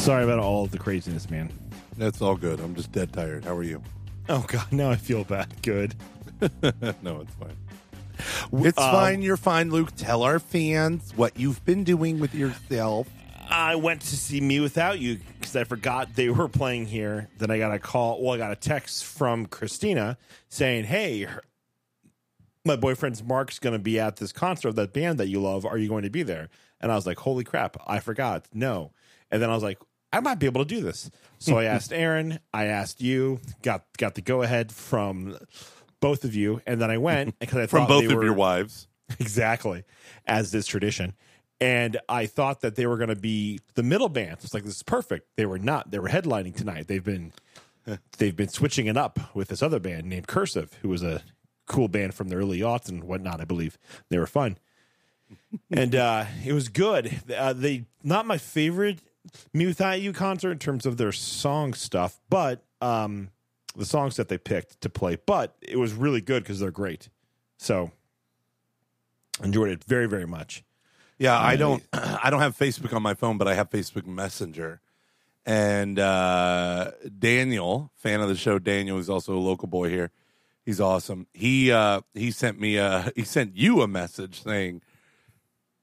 Sorry about all of the craziness, man. That's all good. I'm just dead tired. How are you? Oh God, now I feel bad. Good. no, it's fine. It's um, fine. You're fine, Luke. Tell our fans what you've been doing with yourself. I went to see Me Without You because I forgot they were playing here. Then I got a call. Well, I got a text from Christina saying, "Hey, her- my boyfriend's Mark's going to be at this concert of that band that you love. Are you going to be there?" And I was like, "Holy crap! I forgot. No." And then I was like, "I might be able to do this." So I asked Aaron. I asked you. Got got the go ahead from both of you, and then I went because I From thought both of were- your wives. exactly as this tradition and i thought that they were going to be the middle band it's like this is perfect they were not they were headlining tonight they've been they've been switching it up with this other band named cursive who was a cool band from the early aughts and whatnot i believe they were fun and uh it was good uh, they not my favorite you concert in terms of their song stuff but um the songs that they picked to play but it was really good because they're great so enjoyed it very very much Yeah, I don't. I don't have Facebook on my phone, but I have Facebook Messenger. And uh, Daniel, fan of the show, Daniel, who's also a local boy here. He's awesome. He uh, he sent me a he sent you a message saying,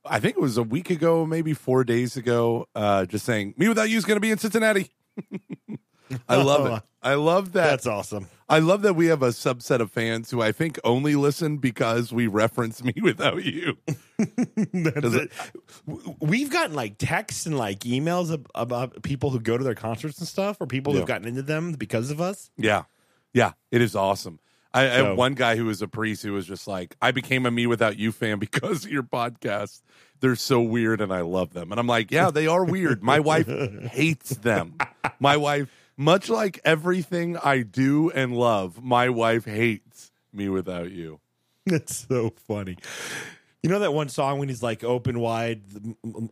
I think it was a week ago, maybe four days ago, uh, just saying me without you is going to be in Cincinnati. I love it. I love that. that's awesome I love that we have a subset of fans who I think only listen because we reference me without you. It- we've gotten like texts and like emails about people who go to their concerts and stuff or people Yeah. who've gotten into them because of us Yeah. Yeah. It is awesome. I, I So- have one guy who was a priest who was just like, I became a me without you fan because of your podcast. They're so weird and I love them. And I'm like, yeah, they are weird. My wife hates them. My wife, much like everything I do and love, my wife hates me without you. It's so funny. You know that one song when he's like, "Open wide,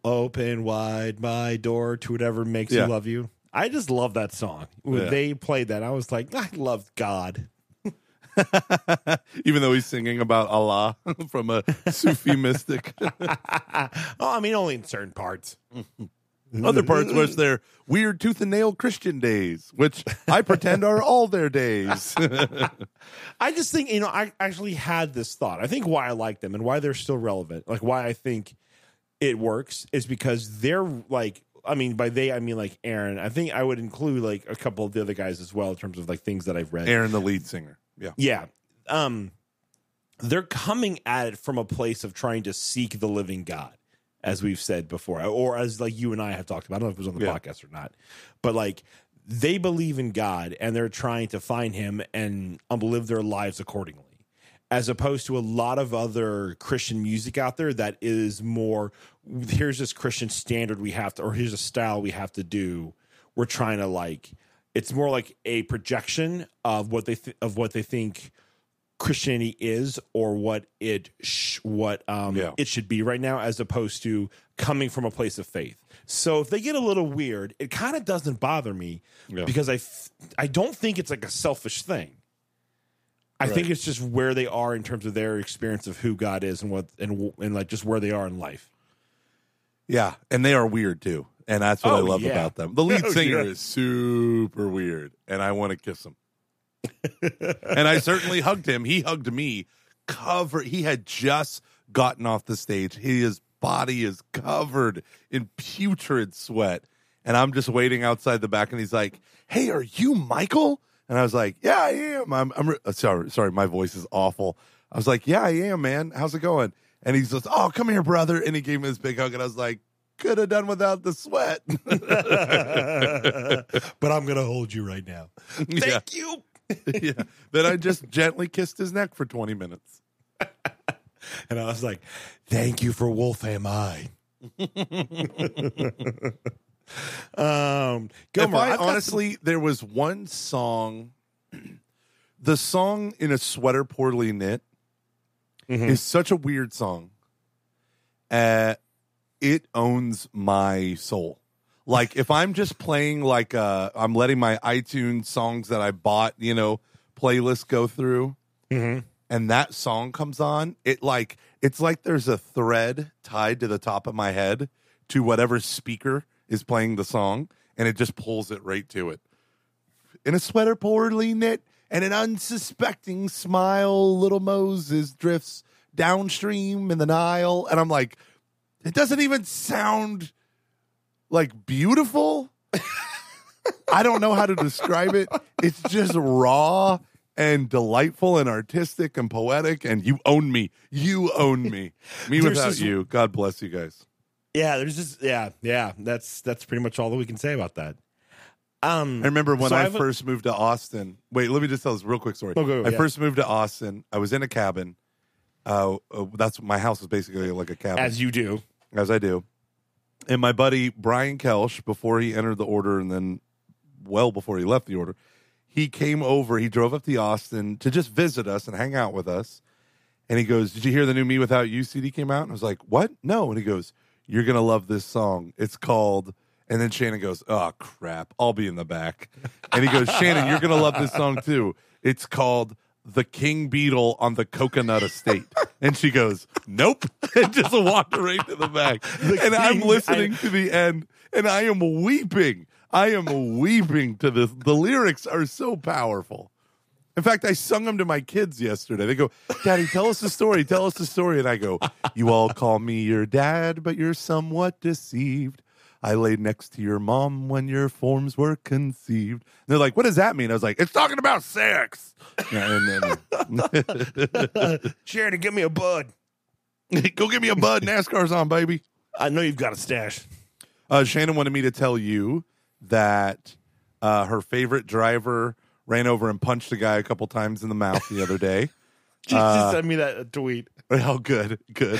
open wide my door to whatever makes Yeah. you love you." I just love that song. When Yeah. they played that, I was like, I love God. Even though he's singing about Allah from a Sufi mystic. oh, I mean, only in certain parts. Other parts was their weird tooth and nail Christian days, which I pretend are all their days. I just think you know I actually had this thought. I think why I like them and why they're still relevant, like why I think it works, is because they're like. I mean, by they I mean like Aaron. I think I would include like a couple of the other guys as well in terms of like things that I've read. Aaron, the lead singer. Yeah. Yeah. Um they're coming at it from a place of trying to seek the living God, as we've said before, or as like you and I have talked about. I don't know if it was on the Yeah. podcast or not, but like they believe in God and they're trying to find him and um, live their lives accordingly. As opposed to a lot of other Christian music out there that is more here's this Christian standard we have to, or here's a style we have to do. We're trying to like, it's more like a projection of what they th- of what they think Christianity is or what it sh- what um Yeah. it should be right now as opposed to coming from a place of faith. So if they get a little weird, it kind of doesn't bother me Yeah. because I f- I don't think it's like a selfish thing. I think it's just where they are in terms of their experience of who God is and what and and like just where they are in life. Yeah. And they are weird too. And that's what I Oh, love yeah. about them. The lead Oh, singer yeah. is super weird, and I want to kiss him. and I certainly hugged him. He hugged me. Cover. He had just gotten off the stage. His body is covered in putrid sweat, and I'm just waiting outside the back. And he's like, "Hey, are you Michael?" And I was like, "Yeah, I am." I'm, I'm re- uh, sorry. Sorry, my voice is awful. I was like, "Yeah, I am, man. How's it going?" And he's just, "Oh, come here, brother." And he gave me this big hug, and I was like, "Could have done without the sweat." but I'm gonna hold you right now. Yeah. Thank you. yeah. Then I just gently kissed his neck for 20 minutes. And I was like, "Thank you for Wolf Am I." um, if I I've some- honestly, there was one song, the song in a sweater poorly knit Mhm. is such a weird song. Uh, it owns my soul. Like if I'm just playing like uh I'm letting my iTunes songs that I bought, you know, playlist go through Mhm. and that song comes on, it like it's like there's a thread tied to the top of my head to whatever speaker is playing the song and it just pulls it right to it. In a sweater poorly knit and an unsuspecting smile, little Moses drifts downstream in the Nile. And I'm like, it doesn't even sound like beautiful. I don't know how to describe it. It's just raw and delightful and artistic and poetic. And you own me. You own me. Me There's without this- you. God bless you guys. Yeah, there's just yeah, yeah. That's that's pretty much all that we can say about that. Um, I remember when So I I, first moved to Austin. Wait, let me just tell this real quick story. Oh, go, I yeah. first moved to Austin. I was in a cabin. Uh, uh, that's my house was basically like a cabin, as you do. As I do. And my buddy Brian Kelsch, before he entered the order, and then well before he left the order, he came over. He drove up to Austin to just visit us and hang out with us. And he goes, "Did you hear the new Me Without You CD came out?" And I was like, "What? No." And he goes, "You're gonna love this song. It's called." And then Shannon goes, "Oh crap, I'll be in the back." And he goes, "Shannon, you're gonna love this song too. It's called." The King Beetle on the Coconut Estate. And she goes, Nope. And just walked right to the back. and I'm listening to the end and I am weeping. I am weeping to this. The lyrics are so powerful. In fact, I sung them to my kids yesterday. They go, Daddy, tell us the story. Tell us the story. And I go, You all call me your dad, but you're somewhat deceived. I laid next to your mom when your forms were conceived. And they're like, What does that mean? I was like, It's talking about sex. Yeah, and then, Sharon, give me a bud. go give me a bud. NASCAR's on, baby. I know you've got a stash. Uh, Shannon wanted me to tell you that uh, her favorite driver ran over and punched a guy a couple times in the mouth the other day. She just sent me that tweet, Oh, good, good.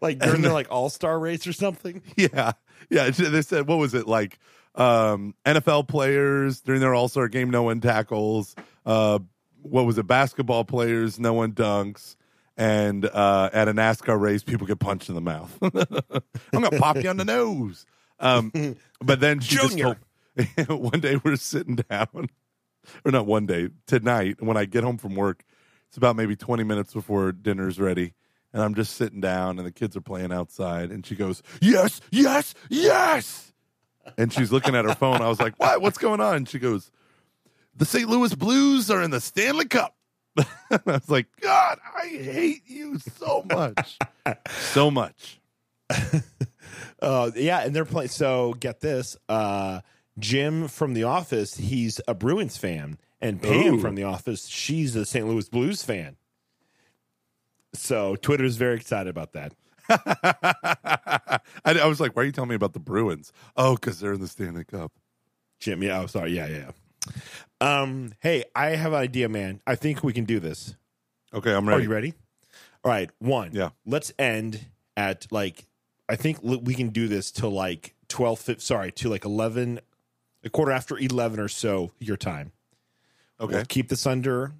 like during their like all star race or something. Yeah, yeah. They said what was it like? Um, NFL players during their All Star game, no one tackles. Uh, what was it? Basketball players, no one dunks. And uh, at a NASCAR race, people get punched in the mouth. I'm gonna pop you on the nose. Um, but then she Junior. just told, one day we're sitting down, or not one day tonight. When I get home from work, it's about maybe 20 minutes before dinner's ready. And I'm just sitting down and the kids are playing outside. And she goes, Yes, yes, yes. And she's looking at her phone. I was like, What? What's going on? And she goes, The St. Louis Blues are in the Stanley Cup. and I was like, God, I hate you so much. so much. Uh, yeah, and they're playing. So get this, uh, Jim from The Office, he's a Bruins fan, and Pam Ooh. from The Office, she's a St. Louis Blues fan. So Twitter's very excited about that. I, I was like, Why are you telling me about the Bruins? Oh, because they're in the Stanley Cup. Jim, yeah, I'm oh, sorry, yeah, yeah. yeah. Um, hey, I have an idea, man. I think we can do this. Okay, I'm ready. Are you ready? All right, one. Yeah. Let's end at like I think l- we can do this till like twelve. fif- Sorry, to like eleven, a quarter after eleven or so your time. Okay. We'll keep this under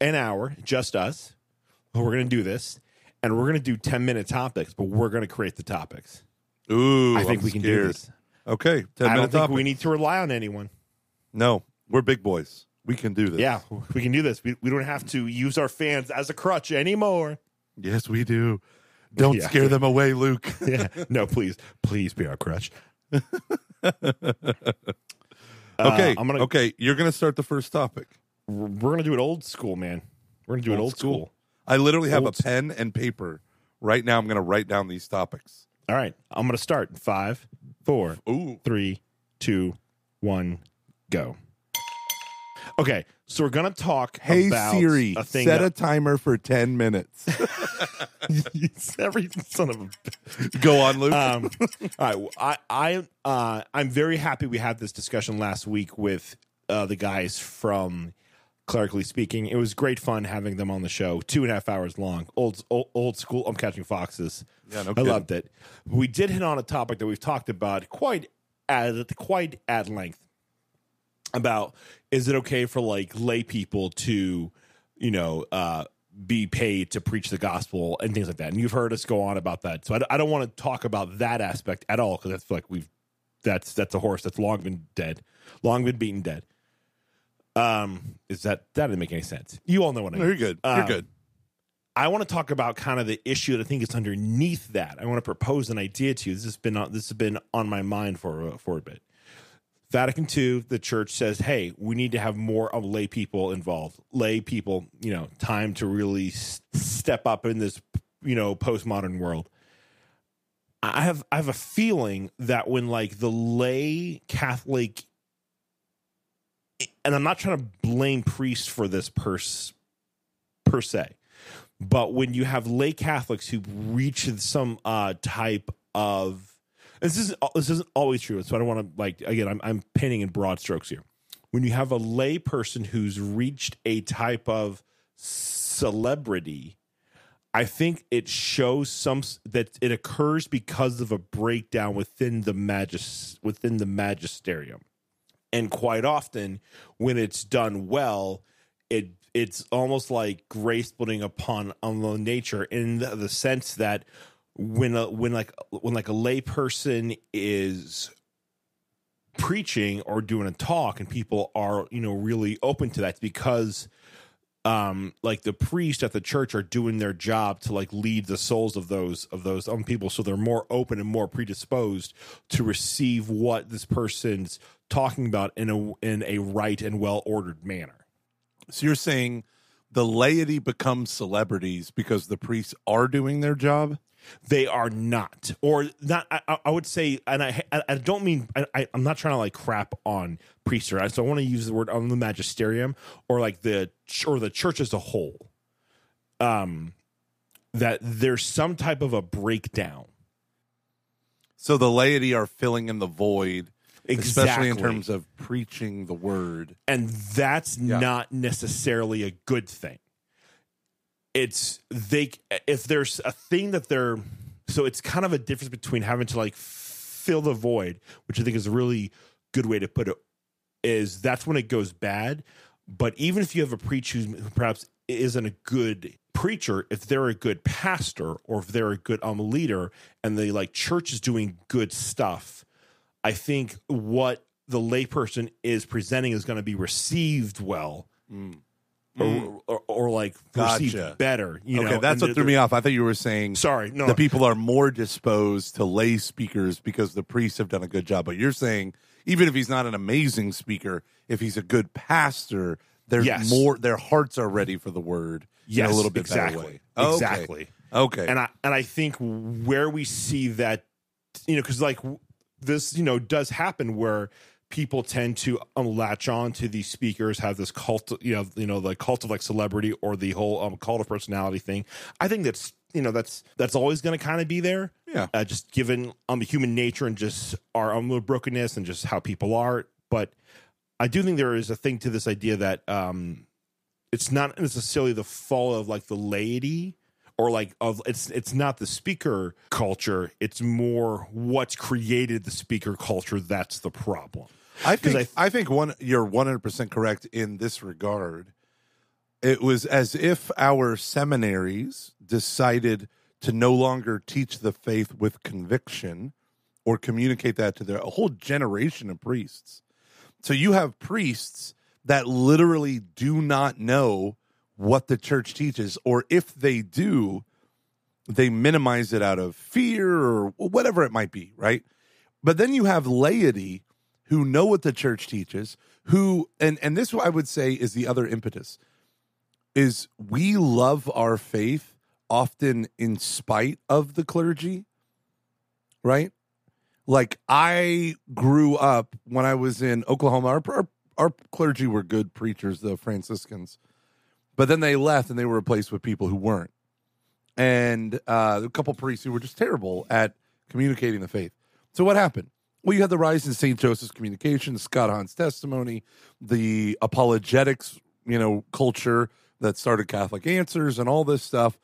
an hour, just us. We're gonna do this, and we're gonna do ten minute topics. But we're gonna create the topics. Ooh, I think I'm we can do this. Okay, 10 I don't think we need to rely on anyone. No, we're big boys. We can do this. Yeah, we can do this. We, we don't have to use our fans as a crutch anymore. Yes, we do. Don't Yeah. scare them away, Luke. Yeah, no, please, please be our crutch. okay. Uh, I'm gonna- Okay, you're gonna start the first topic. We're gonna do it old school, man. We're gonna do it Old old school. I literally have a pen and paper right now. I'm gonna write down these topics. All right, I'm gonna start. in Five, four, Ooh. three, two, one, go. Okay, so we're gonna talk Hey about Siri, a thing set a timer for ten minutes. every son of a Go on, Luke. um, all right, I, I, uh, I'm very happy we had this discussion last week with uh, the guys from Clerically Speaking. It was great fun having them on the show, two and a half hours long. Old, old, old school. I'm catching foxes. Yeah, no I kidding. loved it. We did hit on a topic that we've talked about quite at quite at length about is it okay for like lay people to, you know, uh, be paid to preach the gospel and things like that. And you've heard us go on about that. So I, I don't want to talk about that aspect at all because feel like we've that's that's a horse that's long been dead, long been beaten dead. Um, is that that didn't make any sense? You all know what I No, mean. you're good. You're um, good. I want to talk about kind of the issue that I think is underneath that. I want to propose an idea to you. This has been on, this has been on my mind for uh, for a bit. Vatican II, the church says, "Hey, we need to have more of lay people involved. Lay people, you know, time to really s- step up in this, you know, postmodern world." I have I have a feeling that when like the lay Catholic, and I'm not trying to blame priests for this per per se, but when you have lay Catholics who reach some uh, type of this is this isn't always true, so I don't want to like again. I'm I'm painting in broad strokes here. When you have a lay person who's reached a type of celebrity, I think it shows some that it occurs because of a breakdown within the magis within the magisterium, and quite often when it's done well, it it's almost like grace splitting upon on the nature in the, the sense that when a, when like when like a lay person is preaching or doing a talk and people are you know really open to that because um like the priest at the church are doing their job to like lead the souls of those of those um people so they're more open and more predisposed to receive what this person's talking about in a in a right and well ordered manner So you're saying the laity becomes celebrities because the priests are doing their job? They are not. Or not i, I would say and i i don't mean I, i'm not trying to like crap on priesthood so i want to use the word on the magisterium or like the or the church as a whole. Um that there's some type of a breakdown. So the laity are filling in the void, especially in terms of preaching the word. and that's not necessarily a good thing it's they if there's a thing that they're so it's kind of a difference between having to like fill the void which i think is a really good way to put it is that's when it goes bad. But even if you have a preacher who perhaps isn't a good preacher if they're a good pastor or if they're a good um leader and the like church is doing good stuff I think what the layperson is presenting is going to be received well, or, mm. or, or like Gotcha. received better. You okay, know, that's And what threw me off. I thought you were saying Sorry, no, the people are more disposed to lay speakers because the priests have done a good job. But you're saying even if he's not an amazing speaker, if he's a good pastor, they're Yes. more their hearts are ready for the word yes, in a little bit exactly, way. Okay. exactly. Okay. And I and I think where we see that, you know, because like this, you know, does happen where people tend to um, latch on to these speakers, have this cult, you know, you know, the cult of like celebrity or the whole um, cult of personality thing. I think that's you know that's that's always going to kind of be there. Yeah. uh, just given um human nature and just our um brokenness and just how people are. But I do think there is a thing to this idea that um it's not necessarily the fault of like the laity or like of it's it's not the speaker culture it's more what's created the speaker culture that's the problem I think I, think one you're 100% correct in this regard. It was as if our seminaries decided to no longer teach the faith with conviction or communicate that to their a whole generation of priests. So you have priests that literally do not know what the church teaches or if they do they minimize it out of fear or whatever it might be, right? But then you have laity who know what the church teaches, who and and this I would say is the other impetus is we love our faith often in spite of the clergy, right? Like I grew up when I was in Oklahoma. Our, our, our clergy were good preachers, the Franciscans, but then they left and they were replaced with people who weren't, and uh, a couple priests who were just terrible at communicating the faith. So what happened? Well, you had the rise in St. Joseph's communication, Scott Hahn's testimony, the apologetics, you know, culture that started Catholic Answers and all this stuff.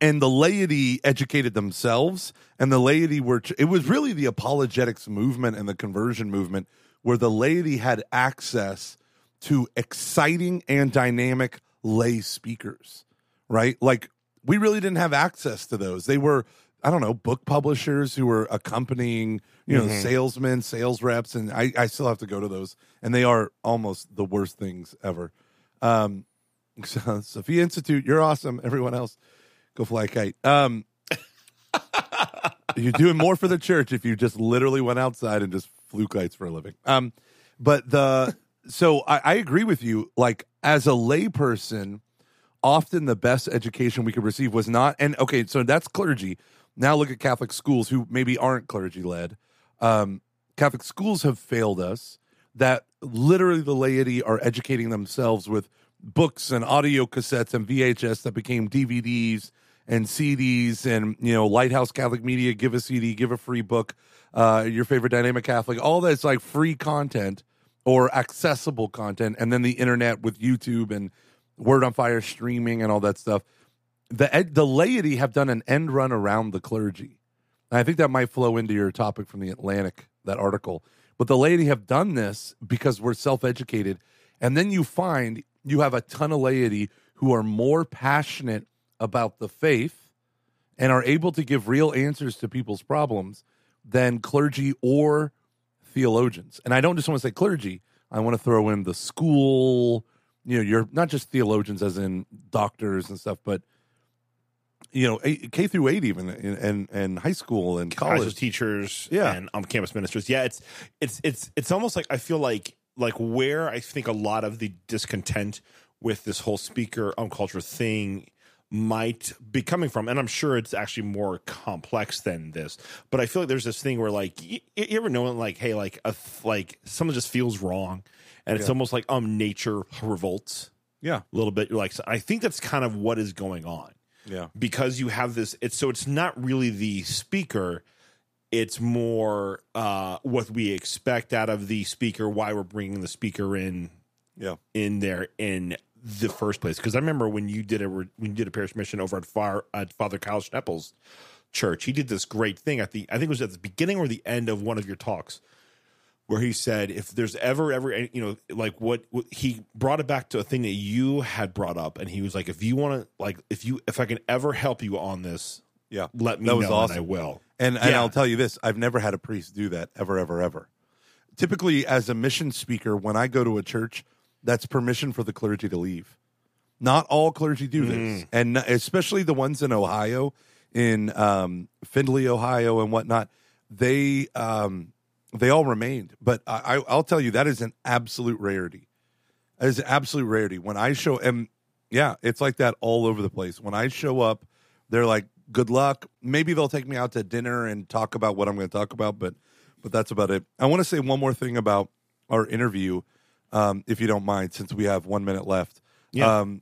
And the laity educated themselves, and the laity were, it was really the apologetics movement and the conversion movement where the laity had access to exciting and dynamic lay speakers, right? Like, we really didn't have access to those. They were I don't know, book publishers who were accompanying, you know, salesmen, sales reps, and I, I still have to go to those, and they are almost the worst things ever. Um, so, Sophia Institute, you're awesome. Everyone else, go fly a kite. Um, you're doing more for the church if you just literally went outside and just flew kites for a living. Um, but the so I, I agree with you. Like as a layperson, often the best education we could receive was not. And okay, so that's clergy. Now look at Catholic schools who maybe aren't clergy led. Um, Catholic schools have failed us. That literally the laity are educating themselves with books and audio cassettes and VHS that became DVDs and CDs and you know Lighthouse Catholic Media give a CD, give a free book, uh, your favorite dynamic Catholic, all that's like free content or accessible content, and then the internet with YouTube and Word on Fire streaming and all that stuff. The the laity have done an end run around the clergy. And I think that might flow into your topic from the Atlantic, that article. But the laity have done this because we're self educated. And then you find you have a ton of laity who are more passionate about the faith and are able to give real answers to people's problems than clergy or theologians. And I don't just want to say clergy, I want to throw in the school, you know, you're not just theologians as in doctors and stuff, but you know, K through eight, even and and high school and college teachers, Yeah. and um, campus ministers. Yeah, it's it's it's it's almost like I feel like like where I think a lot of the discontent with this whole speaker um culture thing might be coming from, and I'm sure it's actually more complex than this. But I feel like there's this thing where like you, you ever know like hey like a th- like someone just feels wrong, and it's Yeah. almost like um nature revolts Yeah, a little bit. You're like I think that's kind of what is going on yeah, because you have this it's so it's not really the speaker it's more uh what we expect out of the speaker why we're bringing the speaker in yeah, in there in the first place because i remember when you did a when you did a parish mission over at, Far, at father kyle schnippel's church he did this great thing at the i think it was at the beginning or the end of one of your talks where he said if there's ever ever you know like what, what he brought it back to a thing that you had brought up and he was like if you want to like if you if i can ever help you on this yeah. let me That was know awesome. and i will And and I'll tell you this: I've never had a priest do that ever, ever, ever. Typically, as a mission speaker, when I go to a church, that's permission for the clergy to leave. Not all clergy do this, and especially the ones in Ohio, in um, Findlay, Ohio, and whatnot. They um, they all remained, but I, I- I'll tell you that is an absolute rarity. That is an absolute rarity. When I show, and yeah, it's like that all over the place. When I show up, they're like, "Good luck." Maybe they'll take me out to dinner and talk about what I'm going to talk about, but but that's about it. I want to say one more thing about our interview, um, if you don't mind, since we have one minute left. Yeah. Um,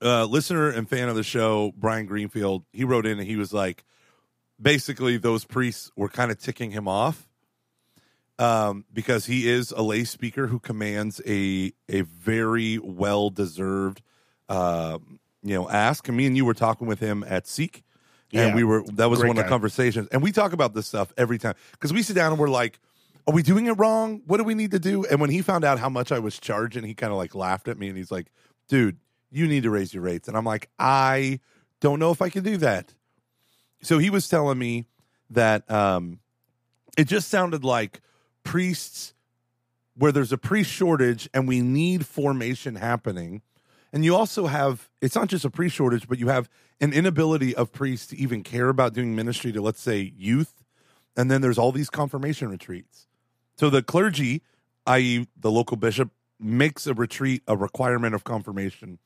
uh, listener and fan of the show, Brian Greenfield, he wrote in and he was like, basically, those priests were kind of ticking him off um, because he is a lay speaker who commands a a very well deserved, um, you know, ask. And me and you were talking with him at Seek, and Yeah. we were that was Great one of the guy. conversations, and we talk about this stuff every time because we sit down and we're like. Are we doing it wrong? What do we need to do? And when he found out how much I was charging, he kind of like laughed at me and he's like, dude, you need to raise your rates. And I'm like, I don't know if I can do that. So he was telling me that um, it just sounded like priests, where there's a priest shortage and we need formation happening. And you also have, it's not just a priest shortage, but you have an inability of priests to even care about doing ministry to, let's say, youth. And then there's all these confirmation retreats. So the clergy, i.e., the local bishop, makes a retreat a requirement of confirmation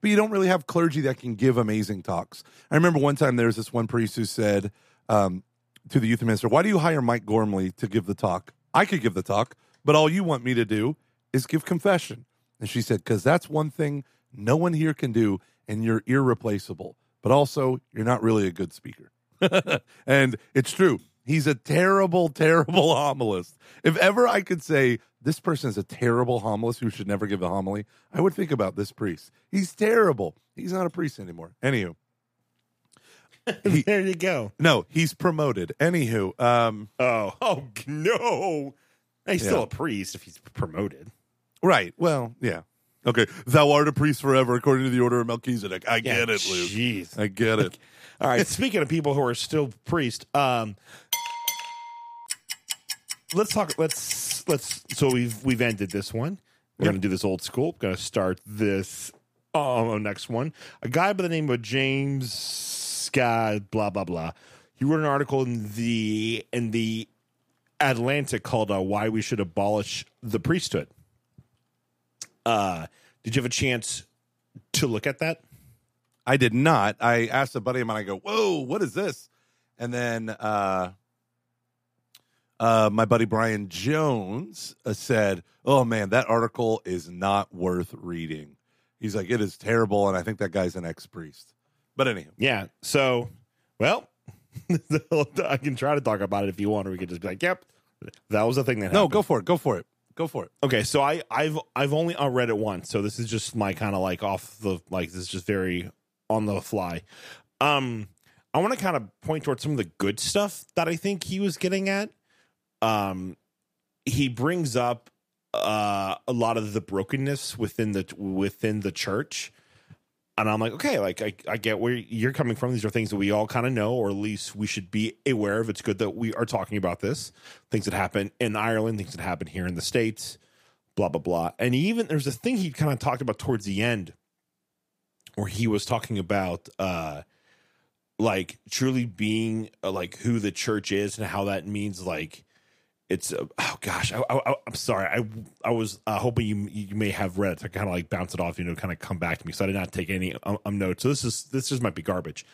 but you don't really have clergy that can give amazing talks. I remember one time there was this one priest who said um, to the youth minister, Why do you hire Mike Gormley to give the talk? I could give the talk, but all you want me to do is give confession. And she said, Because that's one thing no one here can do, and you're irreplaceable. But also, you're not really a good speaker. and it's true. He's a terrible, terrible homilist. If ever I could say this person is a terrible homilist who should never give a homily, I would think about this priest. He's terrible. He's not a priest anymore. Anywho, He- there you go no, he's promoted. Anywho, um, oh oh no he's still a priest if he's promoted right. Well, yeah. Okay. Thou art a priest forever according to the order of Melchizedek. I get it, Luke. jeez I get it. All right speaking of people who are still priest um let's talk let's let's so we've we've ended this one. We're gonna do this old school. We're gonna start this oh next one. A guy by the name of james scott blah blah blah. He wrote an article in the in the Atlantic called uh, "Why We Should Abolish the Priesthood." Uh, did you have a chance to look at that? I did not. I asked a buddy of mine. I go, "Whoa, what is this?" And then uh, uh, my buddy Brian Jones uh, said, "Oh man, that article is not worth reading." He's like, "It is terrible," and I think that guy's an ex priest. But anyhow, Yeah. So, well, I can try to talk about it if you want, or we could just be like, "Yep, that was the thing that happened. no, go for it. Go for it. Go for it. Okay, so I I've I've only read it once, so this is just my kind of like off the like this is just very on the fly. Um, I want to kind of point towards some of the good stuff that I think he was getting at. Um, he brings up uh a lot of the brokenness within the within the church. And I'm like, okay, like I, I get where you're coming from. These are things that we all kind of know, or at least we should be aware of. It's good that we are talking about this. Things that happen in Ireland, things that happen here in the States, blah, blah, blah. And even there's a thing he kind of talked about towards the end where he was talking about uh like truly being uh, like who the church is and how that means like it's uh, oh gosh I, I'm sorry. I I was uh, hoping you you may have read it to kind of like bounce it off you know kind of come back to me so I did not take any um, um, notes. So this is this just might be garbage.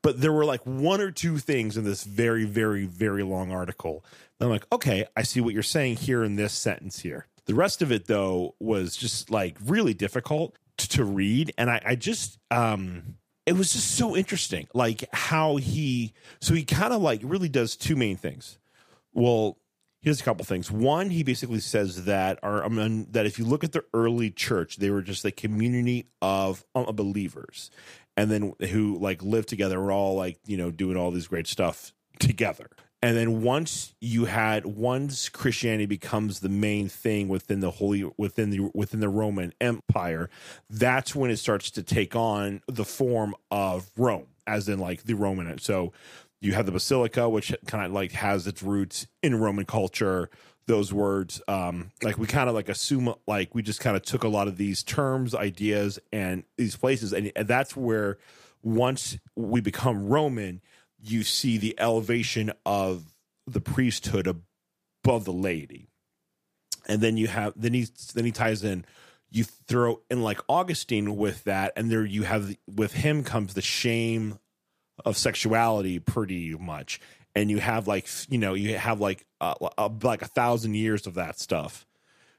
But there were like one or two things in this very very very long article and I'm like okay I see what you're saying here in this sentence here. The rest of it though was just like really difficult to, to read and I, I just um it was just so interesting like how he so he kind of like really does two main things. Well here's a couple things. One he basically says that are um, that if you look at the early church they were just a community of uh, believers and then who like lived together were all like you know doing all these great stuff together and then once you had once christianity becomes the main thing within the holy within the within the roman empire that's when it starts to take on the form of rome as in like the roman so you have the basilica which kind of like has its roots in roman culture. Those words um like we kind of like assume like we just kind of took a lot of these terms ideas and these places and, and that's where once we become roman you see the elevation of the priesthood above the laity. And then you have then he then he ties in you throw in like augustine with that and there you have with him comes the shame of sexuality pretty much. And you have like you know you have like uh, uh, like a thousand years of that stuff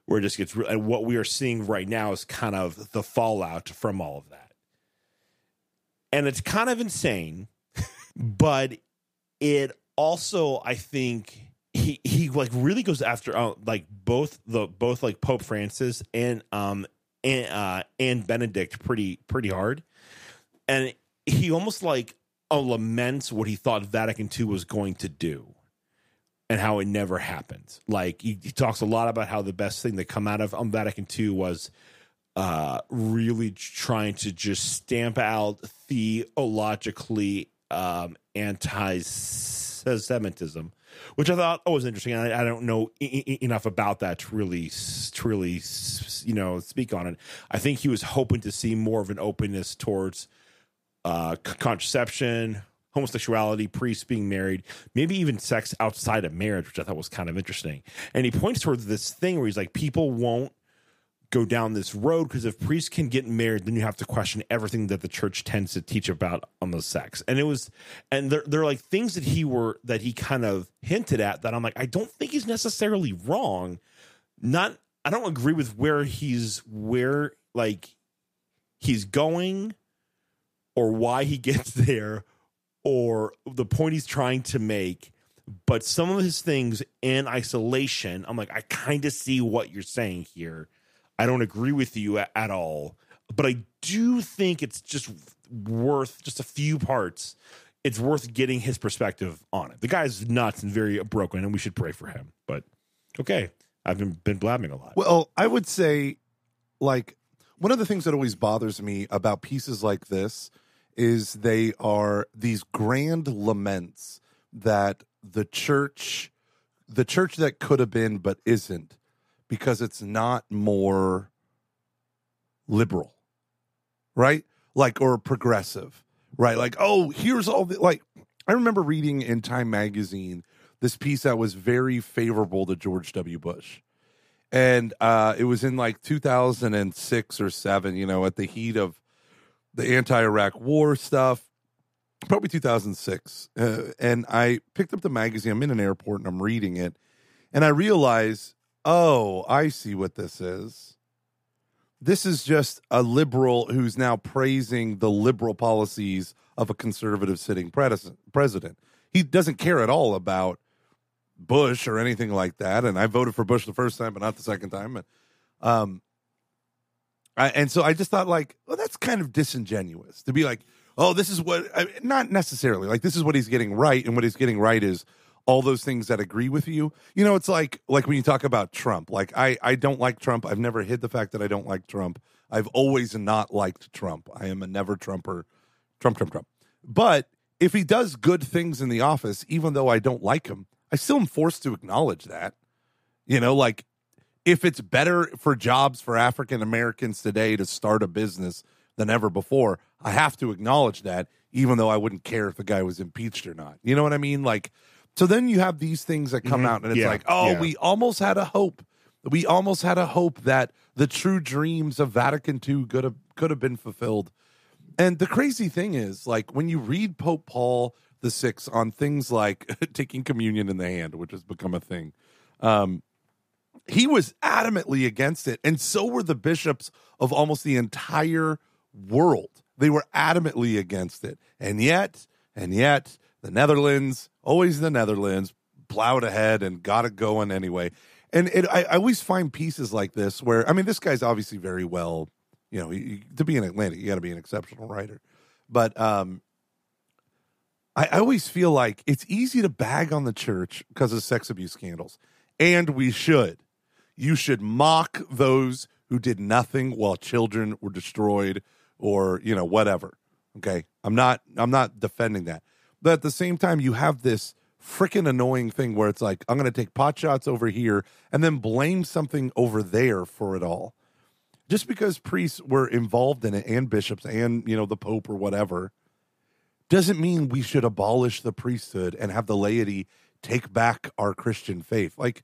where it just gets and what we are seeing right now is kind of the fallout from all of that. And it's kind of insane but it also i think he he like really goes after uh, like both the both like pope francis and um and uh and benedict pretty pretty hard. And he almost like uh, laments what he thought vatican ii was going to do and how it never happened. Like he, he talks a lot about how the best thing that come out of um, vatican ii was uh really trying to just stamp out theologically um anti-semitism which i thought oh was interesting. I, I don't know enough about that to really to really you know speak on it. I think he was hoping to see more of an openness towards uh c- contraception homosexuality priests being married maybe even sex outside of marriage which i thought was kind of interesting. And he points towards this thing where he's like people won't go down this road because if priests can get married, then you have to question everything that the church tends to teach about on the sex. And it was, and there, there are like things that he were that he kind of hinted at that I'm like, I don't think he's necessarily wrong. Not, I don't agree with where he's where like he's going, or why he gets there, or the point he's trying to make. But some of his things in isolation, I'm like, I kind of see what you're saying here. I don't agree with you at, at all, but I do think it's just worth just a few parts. It's worth getting his perspective on it. The guy's nuts and very broken, and we should pray for him. But okay, I've been been blabbing a lot. Well, I would say, like, one of the things that always bothers me about pieces like this is they are these grand laments that the church, the church that could have been but isn't, because it's not more liberal, right? Like, or progressive, right? Like, oh, here's all the, like, I remember reading in Time magazine this piece that was very favorable to George W. Bush. And uh, it was in like 2006 or seven, you know, at the heat of the anti Iraq war stuff, probably 2006. Uh, and I picked up the magazine. I'm in an airport and I'm reading it. And I realize, oh, I see what this is. This is just a liberal who's now praising the liberal policies of a conservative sitting president. He doesn't care at all about Bush or anything like that. And I voted for Bush the first time, but not the second time. And, um, I, and so I just thought, like, well, that's kind of disingenuous to be like, oh, this is what, I, not necessarily like this is what he's getting right, and what he's getting right is all those things that agree with you. You know, it's like like when you talk about Trump. Like I I don't like Trump. I've never hid the fact that I don't like Trump. I've always not liked Trump. I am a never Trumper. Trump, Trump, Trump. But if he does good things in the office, even though I don't like him, I still am forced to acknowledge that. You know, like if it's better for jobs for African Americans today to start a business than ever before, I have to acknowledge that, even though I wouldn't care if the guy was impeached or not. You know what I mean? Like, so then you have these things that come mm-hmm. out, and it's yeah. like, oh, yeah. we almost had a hope. We almost had a hope that the true dreams of Vatican II could have could have been fulfilled. And the crazy thing is, like when you read Pope Paul the Sixth on things like taking communion in the hand, which has become a thing, um, he was adamantly against it, and so were the bishops of almost the entire world. They were adamantly against it, and yet, and yet, the Netherlands, always the Netherlands, plowed ahead and got it going anyway. And it, I, I, always find pieces like this where, I mean, this guy's obviously very well, you know, he, to be an Atlantic, you got to be an exceptional writer. But um, I, I always feel like it's easy to bag on the church because of sex abuse scandals, and we should. You should mock those who did nothing while children were destroyed or, you know, whatever. Okay. I'm not I'm not defending that. But at the same time, you have this freaking annoying thing where it's like, I'm gonna take pot shots over here and then blame something over there for it all. Just because priests were involved in it and bishops and, you know, the Pope or whatever, doesn't mean we should abolish the priesthood and have the laity take back our Christian faith. Like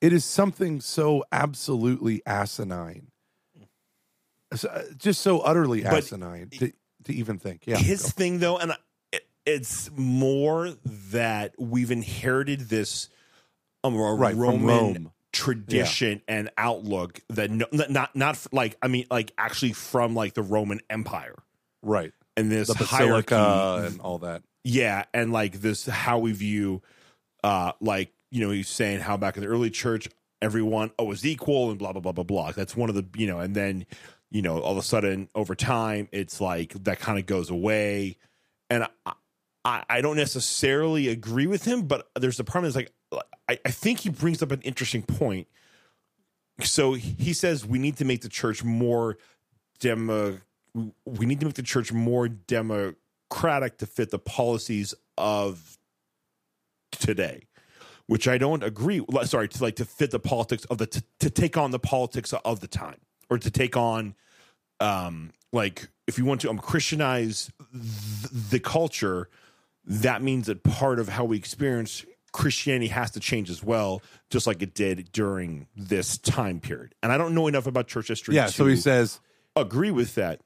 it is something so absolutely asinine, uh, just so utterly asinine to, to even think. Yeah, his go. thing though, and it's more that we've inherited this um, right, Roman Rome. tradition yeah. and outlook that no, not not like I mean like actually from like the Roman Empire, right? And this the hierarchy and all that. Yeah, and like this how we view uh like you know, he's saying how back in the early church, everyone oh was equal and blah blah blah blah blah. That's one of the you know, and then you know, all of a sudden over time, it's like that kind of goes away, and I, I, I don't necessarily agree with him, but there's the problem is like I, I think he brings up an interesting point. So he says we need to make the church more demo. We need to make the church more democratic to fit the policies of today which I don't agree. Sorry, to like to fit the politics of the to, to take on the politics of the time, or to take on, um, like if you want to um, Christianize th- the culture, that means that part of how we experience Christianity has to change as well, just like it did during this time period. And I don't know enough about church history. Yeah, so he says agree with that.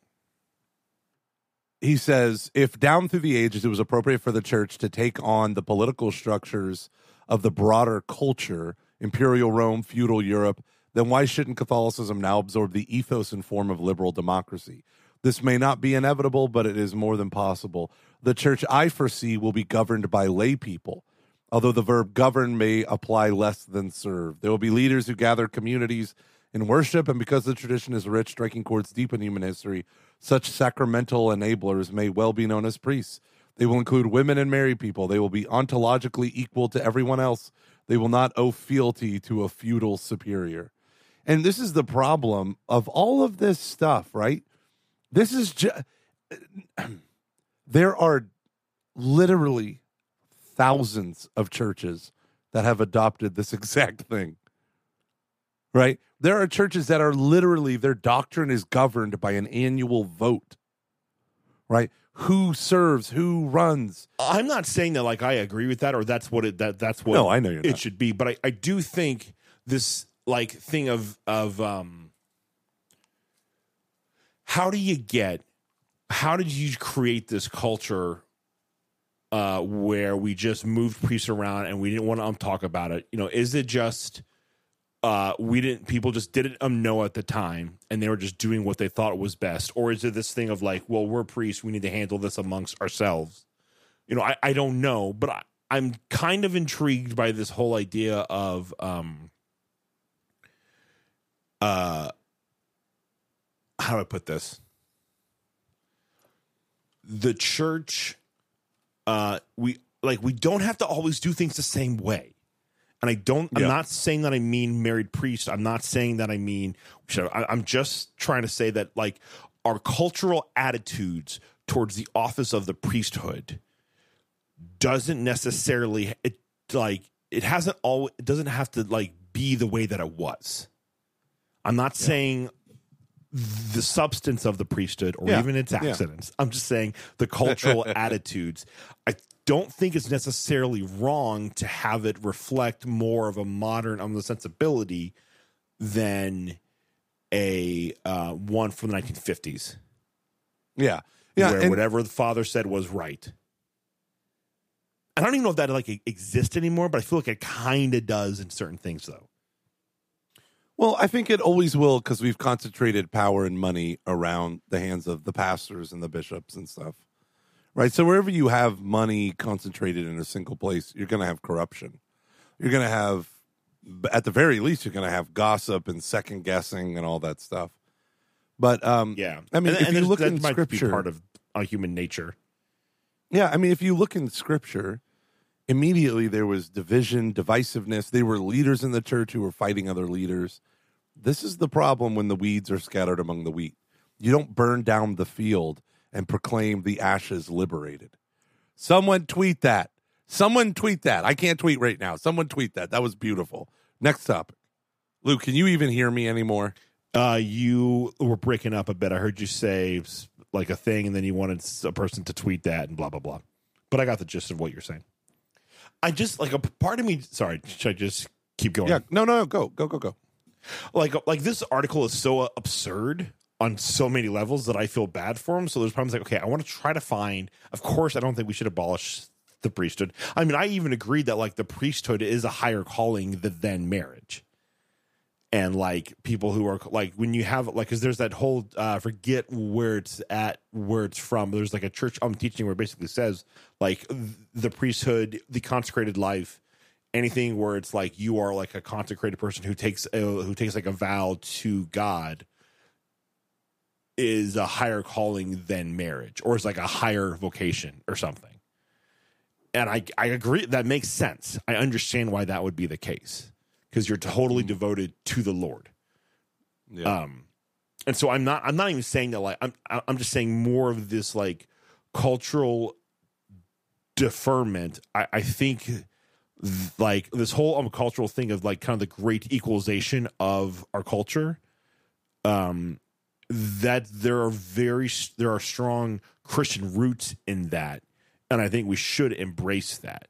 He says if down through the ages it was appropriate for the church to take on the political structures of the broader culture, imperial Rome, feudal Europe, then why shouldn't Catholicism now absorb the ethos and form of liberal democracy? This may not be inevitable, but it is more than possible. The church I foresee will be governed by lay people, although the verb govern may apply less than serve. There will be leaders who gather communities in worship, and because the tradition is rich, striking chords deep in human history, such sacramental enablers may well be known as priests. They will include women and married people. They will be ontologically equal to everyone else. They will not owe fealty to a feudal superior. And this is the problem of all of this stuff, right? This is just, there are literally thousands of churches that have adopted this exact thing, right? There are churches that are literally, their doctrine is governed by an annual vote, right? who serves, who runs. I'm not saying that like I agree with that or that's what it that that's what No, I know you're it not. should be, but I, I do think this like thing of of um how do you get how did you create this culture uh where we just moved priests around and we didn't want to um, talk about it? You know, is it just uh we didn't people just didn't um know at the time and they were just doing what they thought was best or is it this thing of like well we're priests we need to handle this amongst ourselves you know i, I don't know but I, i'm kind of intrigued by this whole idea of um uh how do i put this the church uh we like we don't have to always do things the same way and I don't. I'm Yeah. not saying that I mean married priest. I'm not saying that I mean. I'm just trying to say that like our cultural attitudes towards the office of the priesthood doesn't necessarily it like it hasn't all. It doesn't have to like be the way that it was. I'm not saying the substance of the priesthood or Yeah. even its Yeah. accidents. I'm just saying the cultural attitudes. I don't think it's necessarily wrong to have it reflect more of a modern um, sensibility than a uh, one from the 1950s, Yeah, yeah, where and- whatever the father said was right. I don't even know if that like exists anymore, but I feel like it kind of does in certain things, though. Well, I think it always will because we've concentrated power and money around the hands of the pastors and the bishops and stuff. Right. So wherever you have money concentrated in a single place, you're going to have corruption. You're going to have, at the very least, you're going to have gossip and second guessing and all that stuff. But um, Yeah, I mean, And- if and you look in scripture, part of uh, human nature. Yeah, I mean, if you look in scripture, immediately there was division, divisiveness. They were leaders in the church who were fighting other leaders. This is the problem when the weeds are scattered among the wheat. You don't burn down the field and proclaim the ashes liberated. Someone tweet that. Someone tweet that. I can't tweet right now. Someone tweet that. That was beautiful. Next topic. Luke, can you even hear me anymore? Uh, you were breaking up a bit. I heard you say like a thing, and then you wanted a person to tweet that and blah blah blah. But I got the gist of what you're saying. I just like a part of me. Sorry, should I just keep going? Yeah. No, no, no. Go, go, go, go. like like this article is so absurd on so many levels that I feel bad for him. So there's problems like, okay, I want to try to find. Of course, I don't think we should abolish the priesthood. I mean, I even agreed that like the priesthood is a higher calling than marriage. And like people who are like when you have like because there's that whole uh, forget where it's at where it's from. There's like a church I'm teaching where basically says like the priesthood, the consecrated life, anything where it's like you are like a consecrated person who takes a, who takes like a vow to God is a higher calling than marriage or is like a higher vocation or something. And I I agree that makes sense. I understand why that would be the case because you're totally devoted to the Lord. Yeah. Um, and so I'm not I'm not even saying that like I'm I'm just saying more of this like cultural deferment. I, I think th- like this whole um, cultural thing of like kind of the great equalization of our culture. Um, that there are very there are strong Christian roots in that, and I think we should embrace that.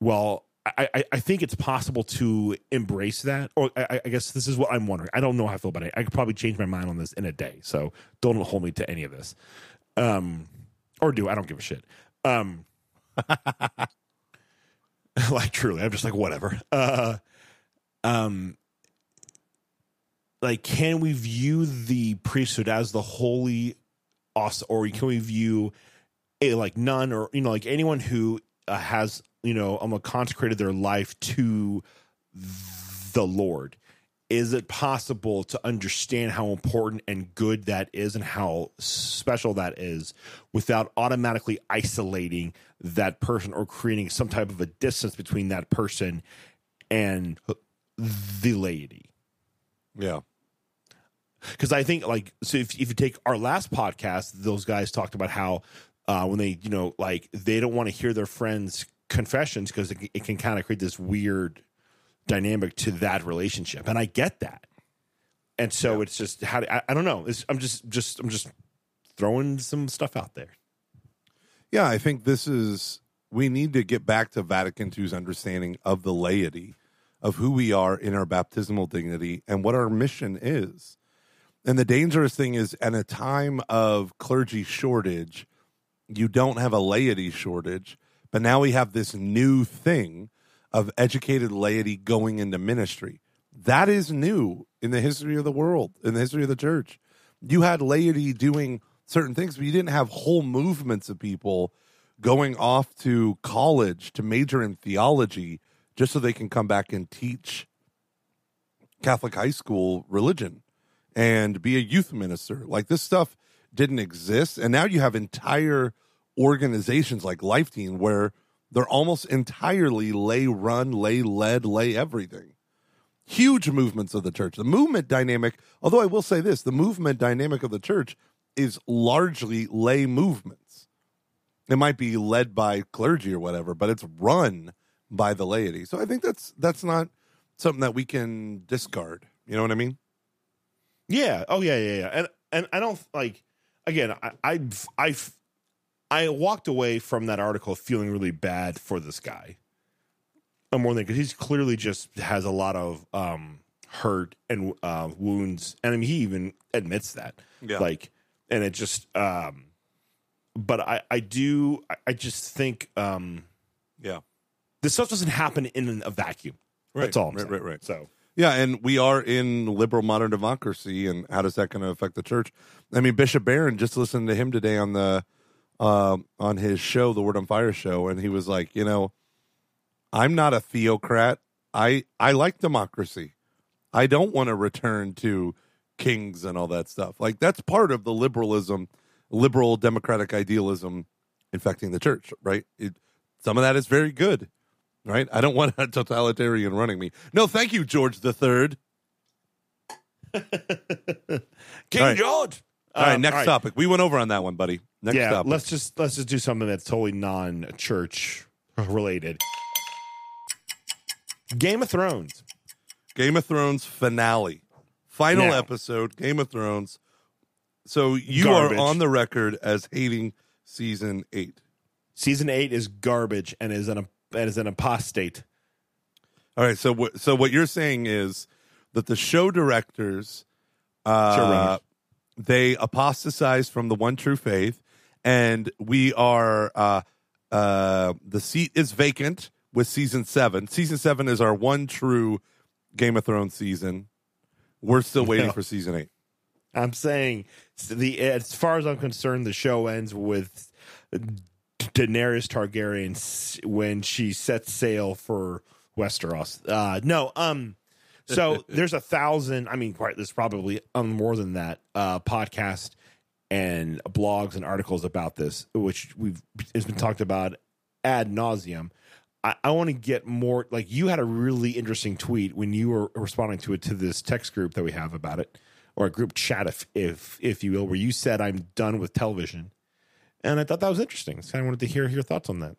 Well, I, I, think it's possible to embrace that, or I, I guess this is what I'm wondering. I don't know how I feel about it. I could probably change my mind on this in a day, so don't hold me to any of this, um, or do I don't give a shit. Um, like truly, I'm just like whatever. Uh, um, like can we view the priesthood as the holy or can we view a like none or you know like anyone who uh, has you know um consecrated their life to the lord is it possible to understand how important and good that is and how special that is without automatically isolating that person or creating some type of a distance between that person and the laity yeah. because I think like so if if you take our last podcast, those guys talked about how uh, when they you know like they don't want to hear their friends' confessions because it, it can kind of create this weird dynamic to that relationship, and I get that. And so it's just how do, I, I don't know. It's, I'm just just I'm just throwing some stuff out there. Yeah, I think this is we need to get back to Vatican II's understanding of the laity, of who we are in our baptismal dignity and what our mission is. And the dangerous thing is at a time of clergy shortage, you don't have a laity shortage, but now we have this new thing of educated laity going into ministry. That is new in the history of the world, in the history of the church. You had laity doing certain things, but you didn't have whole movements of people going off to college to major in theology just so they can come back and teach Catholic high school religion and be a youth minister. Like this stuff didn't exist. And now you have entire organizations like Life Teen where they're almost entirely lay run, lay led, lay everything. Huge movements of the church. The movement dynamic, although I will say this, the movement dynamic of the church is largely lay movements. It might be led by clergy or whatever, but it's run by the laity. So I think that's that's not something that we can discard. You know what I mean? Yeah. Oh yeah, yeah, yeah. And and I don't like again, I I I I walked away from that article feeling really bad for this guy. I'm more than because he's clearly just has a lot of um hurt and uh, wounds, and I mean he even admits that. Yeah. Like, and it just um, but I I do I, I just think um Yeah. this stuff doesn't happen in a vacuum. That's all. I'm right, saying. right, right. So Yeah, and we are in liberal modern democracy, and how does that going to affect the church? I mean, Bishop Barron just listened to him today on the um, on his show, the Word on Fire show, and he was like, you know, I'm not a theocrat. I I like democracy. I don't want to return to kings and all that stuff. Like that's part of the liberalism, liberal democratic idealism infecting the church, right? It, some of that is very good, right? I don't want a totalitarian running me. No, thank you, George the Third. King All right. George. All right, Um, next all right. topic. We went over on that one, buddy. Next yeah, topic. let's just let's just do something that's totally non-church related. Game of Thrones. Game of Thrones finale, final Now. episode. Game of Thrones. So you Garbage. are on the record as hating season eight. Season eight is garbage and is an and is an apostate. All right. So what? So what you're saying is that the show directors, uh. They apostatized from the one true faith, and we are uh, uh, the seat is vacant with season seven. Season seven is our one true Game of Thrones season. We're still waiting No. for season eight. I'm saying the as far as I'm concerned, the show ends with Daenerys Targaryen when she sets sail for Westeros. Uh, no, um, so there's a thousand. I mean, quite there's probably more than that. Uh, podcast and blogs and articles about this, which we've it's been talked about ad nauseum. I, I want to get more. Like you had a really interesting tweet when you were responding to it to this text group that we have about it, or a group chat, if if if you will, where you said I'm done with television, and I thought that was interesting. So I wanted to hear your thoughts on that.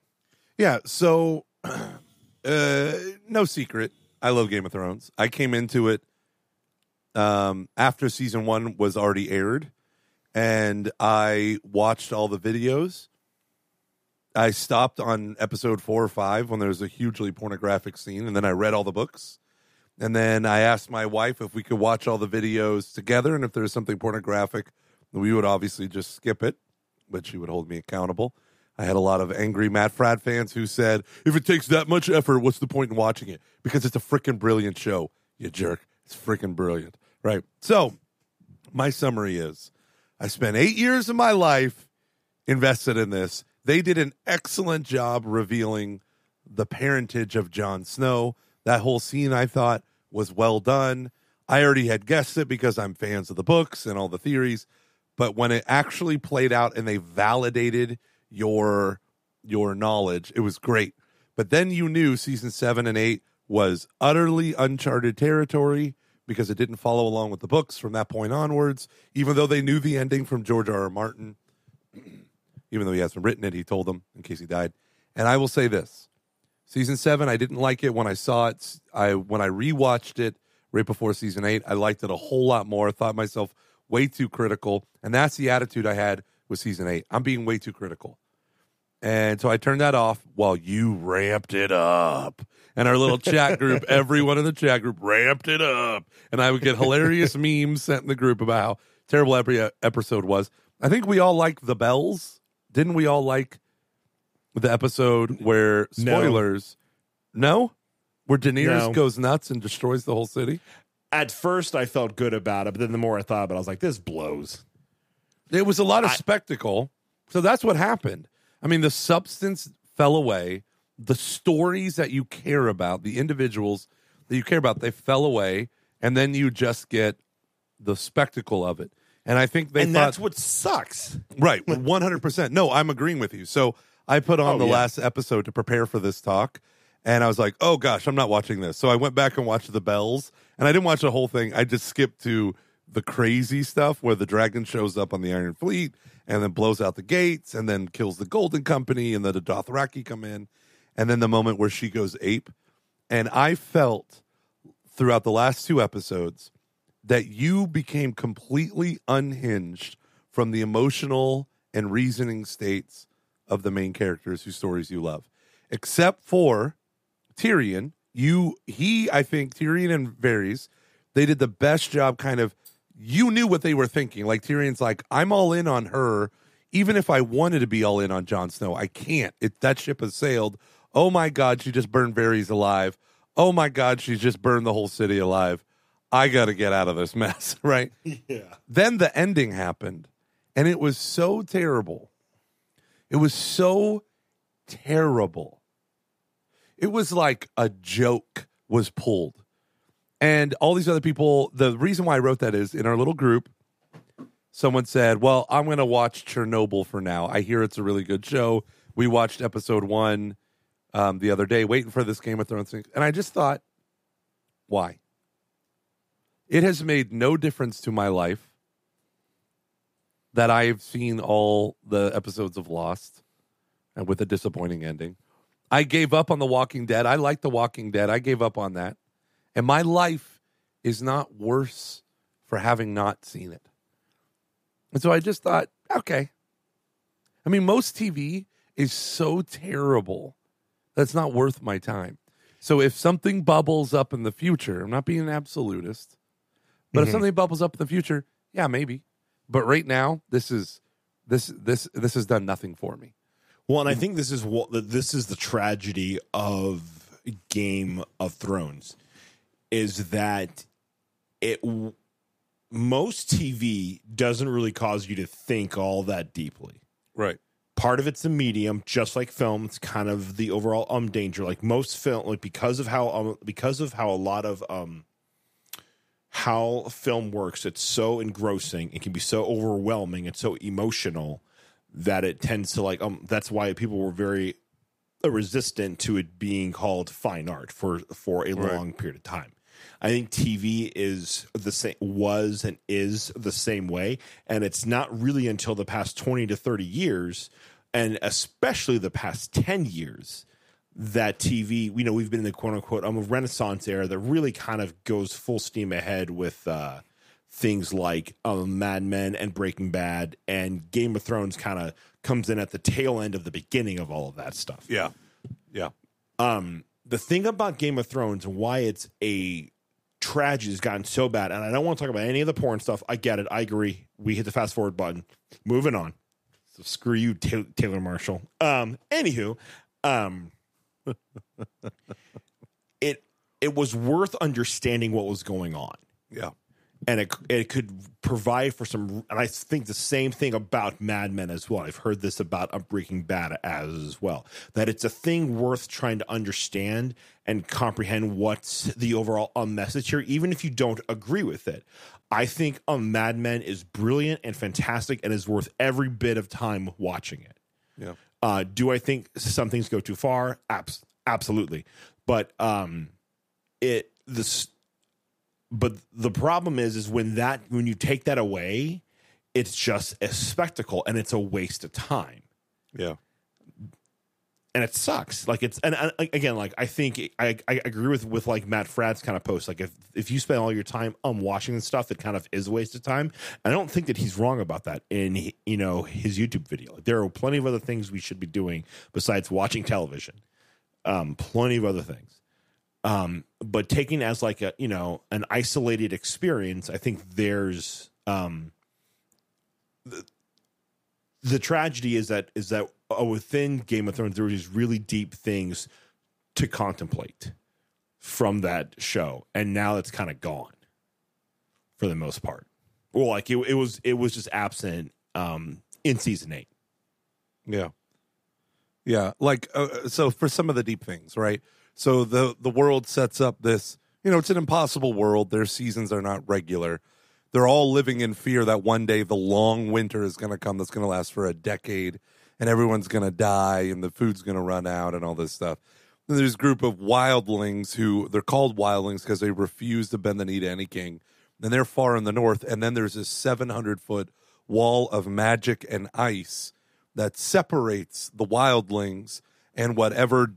Yeah. So, uh, no secret, I love Game of Thrones. I came into it um, after season one was already aired, and I watched all the videos. I stopped on episode four or five when there was a hugely pornographic scene, and then I read all the books. And then I asked my wife if we could watch all the videos together, and if there was something pornographic, we would obviously just skip it, but she would hold me accountable. I had a lot of angry Matt Fradd fans who said, if it takes that much effort, what's the point in watching it? Because it's a freaking brilliant show, you jerk. It's freaking brilliant. Right. So, my summary is I spent eight years of my life invested in this. They did an excellent job revealing the parentage of Jon Snow. That whole scene I thought was well done. I already had guessed it because I'm fans of the books and all the theories, but when it actually played out and they validated your your knowledge, it was great. But then you knew season 7 and 8 was utterly uncharted territory because it didn't follow along with the books from that point onwards, even though they knew the ending from George R. R. Martin even though he hasn't written it, he told them in case he died. And I will say this: season seven, I didn't like it when I saw it. I when I rewatched it right before season eight, I liked it a whole lot more. I thought myself, way too critical, and that's the attitude I had with season eight. I'm being way too critical. And so I turned that off while you ramped it up. And our little chat group, everyone in the chat group ramped it up. And I would get hilarious memes sent in the group about how terrible every episode was. I think we all like the bells. Didn't we all like the episode where No. spoilers? No? Where Daenerys No. goes nuts and destroys the whole city? At first, I felt good about it, but then the more I thought about it, I was like, this blows. It was a lot of I- spectacle. So that's what happened. I mean, the substance fell away. The stories that you care about, the individuals that you care about, they fell away. And then you just get the spectacle of it. And I think they and thought, that's what sucks. right, 100%. No, I'm agreeing with you. So I put on Oh, the yeah. last episode to prepare for this talk. And I was like, oh gosh, I'm not watching this. So I went back and watched the bells. And I didn't watch the whole thing. I just skipped to the crazy stuff where the dragon shows up on the Iron Fleet and then blows out the gates and then kills the Golden Company and then the Dothraki come in. And then the moment where she goes ape. And I felt throughout the last two episodes that you became completely unhinged from the emotional and reasoning states of the main characters whose stories you love. Except for Tyrion, you he I think Tyrion and Varys, they did the best job kind of you knew what they were thinking. Like Tyrion's like, I'm all in on her, even if I wanted to be all in on Jon Snow. I can't. It that ship has sailed. Oh my god, she just burned Varys alive. Oh my god, she's just burned the whole city alive. I got to get out of this mess, right? Yeah. Then the ending happened, and it was so terrible. It was so terrible. It was like a joke was pulled. And all these other people, the reason why I wrote that is in our little group, someone said, Well, I'm going to watch Chernobyl for now. I hear it's a really good show. We watched episode one um, the other day, waiting for this Game of Thrones thing. And I just thought, why? It has made no difference to my life that I've seen all the episodes of Lost and with a disappointing ending. I gave up on The Walking Dead. I like The Walking Dead. I gave up on that. And my life is not worse for having not seen it. And so I just thought, okay. I mean, most TV is so terrible that's not worth my time. So if something bubbles up in the future, I'm not being an absolutist, but if mm-hmm. something bubbles up in the future, yeah, maybe. But right now, this is this this this has done nothing for me. Well, and I mm. think this is what this is the tragedy of Game of Thrones is that it most TV doesn't really cause you to think all that deeply. Right. Part of it's the medium, just like film. It's kind of the overall um danger. Like most film, like because of how um because of how a lot of um how film works, it's so engrossing. It can be so overwhelming and so emotional that it tends to like um that's why people were very resistant to it being called fine art for for a Right. long period of time. I think TV is the same was and is the same way and it's not really until the past 20 to 30 years and especially the past 10 years that TV, you know, we've been in the quote unquote um, renaissance era that really kind of goes full steam ahead with uh, things like um, Mad Men and Breaking Bad, and Game of Thrones kind of comes in at the tail end of the beginning of all of that stuff. Yeah. Yeah. Um, the thing about Game of Thrones and why it's a tragedy has gotten so bad, and I don't want to talk about any of the porn stuff. I get it. I agree. We hit the fast forward button. Moving on. So screw you, Ta- Taylor Marshall. Um, anywho, um, it it was worth understanding what was going on Yeah. And it it could provide for some. And I think the same thing about Mad Men as well. I've heard this about Breaking Bad as well. That it's a thing worth trying to understand and comprehend what's the overall um, message here, even if you don't agree with it. I think um, Mad Men is brilliant and fantastic, and is worth every bit of time watching it. Yeah. Uh, do I think some things go too far? Abs- absolutely. But um, it this, but the problem is, is when that when you take that away, it's just a spectacle and it's a waste of time. Yeah. and it sucks. Like it's and, and again, like I think I, I agree with with like Matt Fradd's kind of post. Like if if you spend all your time on watching this stuff, it kind of is a waste of time. And I don't think that he's wrong about that in you know his YouTube video. Like, there are plenty of other things we should be doing besides watching television. Um, plenty of other things. Um, but taking as like a you know an isolated experience, I think there's um the, the tragedy is that is that uh, within Game of Thrones there were these really deep things to contemplate from that show, and now it's kind of gone for the most part. Well, like it, it was it was just absent um, in season eight. Yeah, yeah. Like uh, so for some of the deep things, right? So the the world sets up this. You know, it's an impossible world. Their seasons are not regular they're all living in fear that one day the long winter is going to come that's going to last for a decade and everyone's going to die and the food's going to run out and all this stuff. And there's a group of wildlings who they're called wildlings because they refuse to bend the knee to any king. And they're far in the north. And then there's this 700 foot wall of magic and ice that separates the wildlings and whatever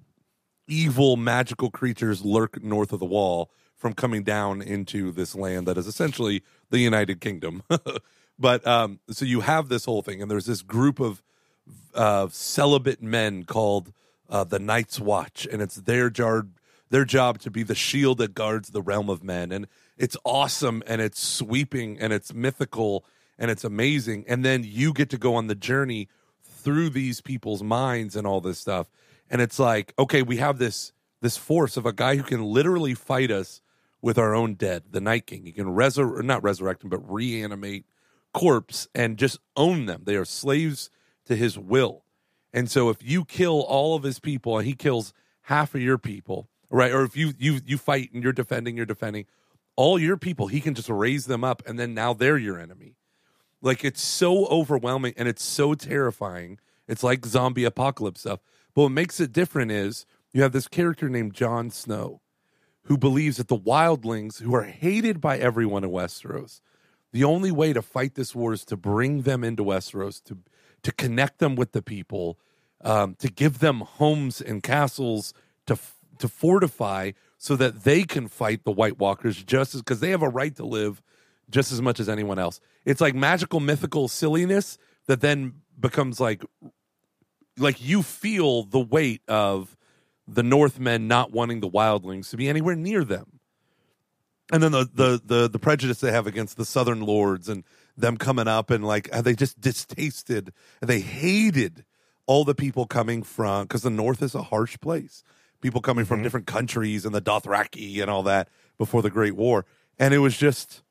evil magical creatures lurk north of the wall from coming down into this land that is essentially the United Kingdom. but um, so you have this whole thing, and there's this group of uh, celibate men called uh, the Night's Watch, and it's their job their job to be the shield that guards the realm of men, and it's awesome, and it's sweeping, and it's mythical, and it's amazing, and then you get to go on the journey through these people's minds and all this stuff, and it's like, okay, we have this this force of a guy who can literally fight us with our own dead, the Night King. He can resur- not resurrect them, but reanimate corpse and just own them. They are slaves to his will. And so if you kill all of his people and he kills half of your people, right? Or if you you you fight and you're defending, you're defending all your people, he can just raise them up and then now they're your enemy. Like it's so overwhelming and it's so terrifying. It's like zombie apocalypse stuff. But what makes it different is you have this character named Jon Snow who believes that the wildlings, who are hated by everyone in Westeros, the only way to fight this war is to bring them into Westeros, to to connect them with the people, um, to give them homes and castles to to fortify, so that they can fight the White Walkers just as because they have a right to live just as much as anyone else. It's like magical, mythical silliness that then becomes like like you feel the weight of the Northmen not wanting the wildlings to be anywhere near them. And then the, the the the prejudice they have against the southern lords and them coming up and like they just distasted they hated all the people coming from because the north is a harsh place people coming from mm-hmm. different countries and the dothraki and all that before the great war and it was just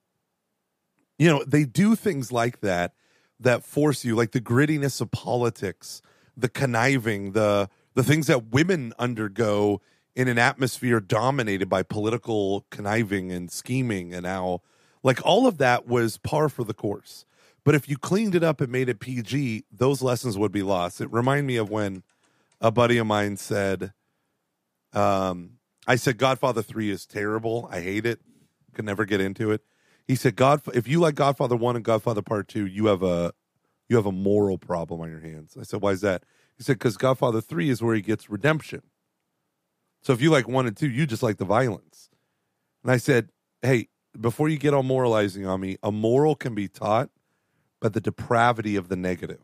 you know they do things like that that force you like the grittiness of politics the conniving the the things that women undergo in an atmosphere dominated by political conniving and scheming and how like all of that was par for the course. But if you cleaned it up and made it pg those lessons would be lost. It reminded me of when a buddy of mine said um, i said godfather 3 is terrible. I hate it. Could never get into it. He said god if you like godfather 1 and godfather part 2 you have a you have a moral problem on your hands i said why is that he said, because Godfather 3 is where he gets redemption. So if you like one and two, you just like the violence. And I said, hey, before you get all moralizing on me, a moral can be taught by the depravity of the negative.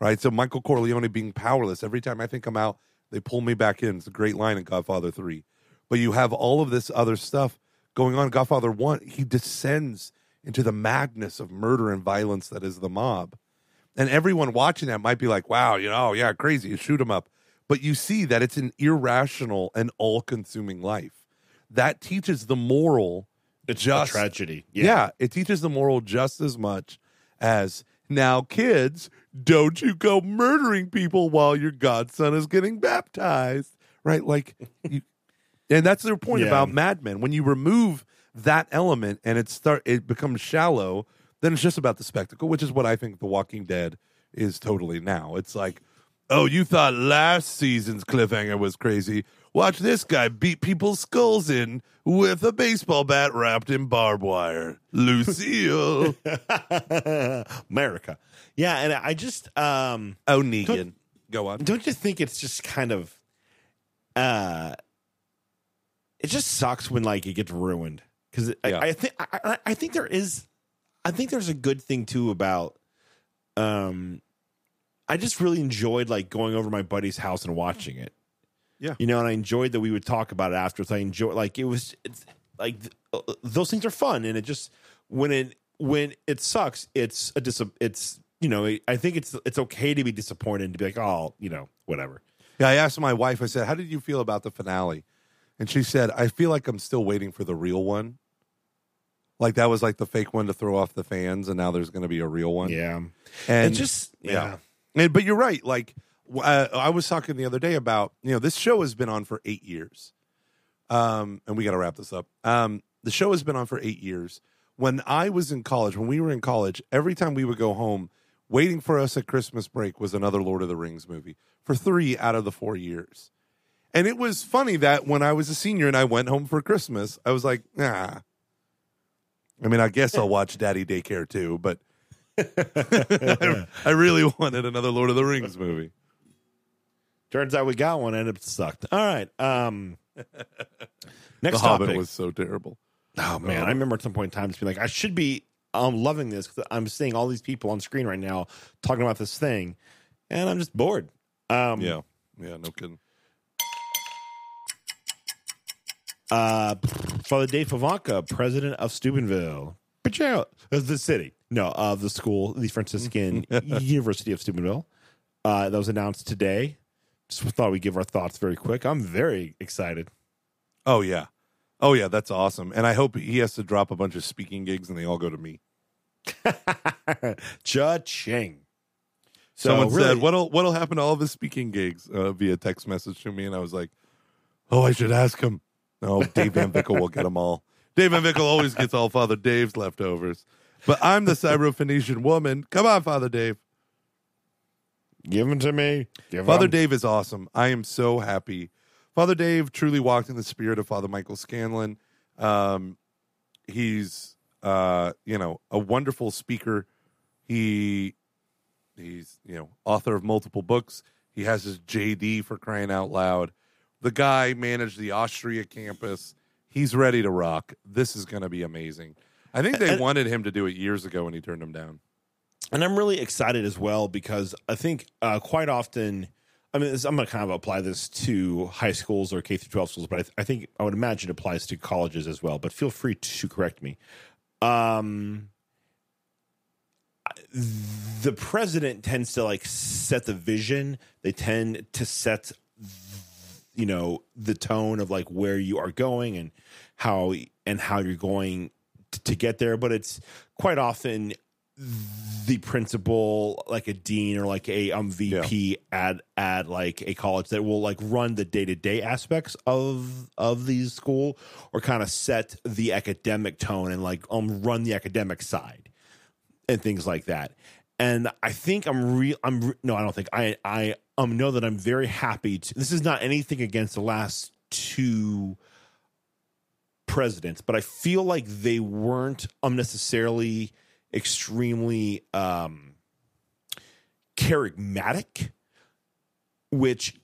Right? So Michael Corleone being powerless, every time I think I'm out, they pull me back in. It's a great line in Godfather 3. But you have all of this other stuff going on. Godfather 1, he descends into the madness of murder and violence that is the mob. And everyone watching that might be like, wow, you know, yeah, crazy, you shoot him up. But you see that it's an irrational and all consuming life. That teaches the moral. It's just, a tragedy. Yeah. yeah, it teaches the moral just as much as now, kids, don't you go murdering people while your godson is getting baptized. Right? Like, you, and that's their point yeah. about Mad Men. When you remove that element and it start, it becomes shallow then it's just about the spectacle, which is what I think The Walking Dead is totally now. It's like, oh, you thought last season's cliffhanger was crazy. Watch this guy beat people's skulls in with a baseball bat wrapped in barbed wire. Lucille. America. Yeah, and I just um Oh Negan. Go on. don't you think it's just kind of uh it just sucks when like it gets ruined because Yeah. I, I think I, I- think there is i think there's a good thing too about um i just really enjoyed like going over my buddy's house and watching it Yeah. you know and i enjoyed that we would talk about it afterwards i enjoy like it was it's like th- uh, those things are fun and it just when it when it sucks it's a dis it's you know i think it's it's okay to be disappointed and to be like oh you know whatever Yeah, I asked my wife, I said, How did you feel about the finale? And she said, I feel like I'm still waiting for the real one. Like that was like the fake one to throw off the fans, and now there's going to be a real one. yeah And it just yeah. yeah And, but you're right. Like uh, I was talking the other day about, you know, this show has been on for eight years. Um, and we got to wrap this up. Um, the show has been on for eight years. When I was in college, when we were in college, every time we would go home, waiting for us at Christmas break was another Lord of the Rings movie for three out of the four years. And it was funny that when I was a senior and I went home for Christmas, I was like, nah. I mean, I guess I'll watch Daddy Daycare too, but I, I really wanted another Lord of the Rings movie. turns out we got one and it sucked all right um The next Hobbit topic was so terrible. oh man i remember at some point in time just being like i should be i'm loving this because i'm seeing all these people on screen right now talking about this thing and i'm just bored um Yeah, yeah, no kidding. Uh, Father Dave Pivonka, president of Steubenville, Pachow, of the city, no, of the school, the Franciscan University of Steubenville. Uh, that was announced today. Just thought we'd give our thoughts very quick. I'm very excited. Oh yeah, oh yeah, that's awesome. And I hope he has to drop a bunch of speaking gigs and they all go to me. Cha-ching. So Someone really- said, "What'll what'll happen to all of his speaking gigs?" Uh, via text message to me, and I was like, "Oh, I should ask him." No, Dave Van Vickle will get them all. Dave Van Vickle always gets all Father Dave's leftovers. But I'm the Syrophoenician woman. Come on, Father Dave. Give them to me. Give Father 'em. Dave is awesome. I am so happy. Father Dave truly walked in the spirit of Father Michael Scanlon. Um, he's uh, you know a wonderful speaker. He he's you know author of multiple books. He has his JD for crying out loud. The guy managed the Austria campus. He's ready to rock. This is going to be amazing. I think they wanted him to do it years ago, and he turned him down. and I'm really excited as well because I think uh, quite often, I mean, this, I'm going to kind of apply this to high schools or K through 12 schools, but I, th- I think I would imagine it applies to colleges as well. But feel free to correct me. Um, the president tends to like set the vision. They tend to set, you know, the tone of like where you are going and how and how you're going t- to get there. But it's quite often the principal, like a dean or like a um VP at at like a college that will like run the day to day aspects of of the school or kind of set the academic tone and like um run the academic side and things like that. And I think I'm real. I'm re- no, I don't think I I um know that I'm very happy. To, this is not anything against the last two presidents, but I feel like they weren't unnecessarily extremely um charismatic, which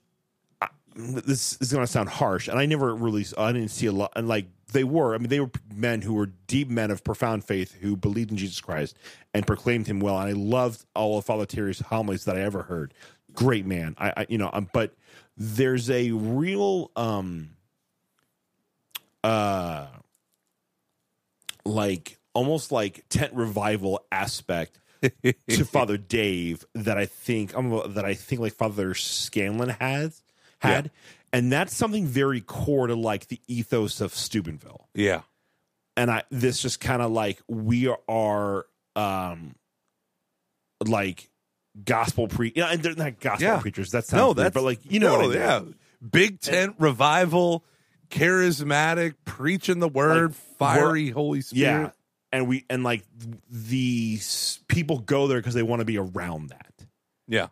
I- this is going to sound harsh, and I never really, I didn't see a lot, and like they were, I mean, they were men who were deep men of profound faith who believed in Jesus Christ and proclaimed Him well, and I loved all of Father Terry's homilies that I ever heard. Great man, I, I you know, um, but there's a real, um, uh, like almost like tent revival aspect to Father Dave that I think um, that I think like Father Scanlon has had, and that's something very core to like the ethos of Steubenville. Yeah, And I this just kind of like we are um like gospel pre, you know, and they're not gospel Yeah. preachers. That's no, weird, but like you know, no, what I mean. yeah, big tent revival, charismatic, preaching the word, Like, fiery Holy Spirit. yeah. And we and like the people go there because they want to be around that. yeah,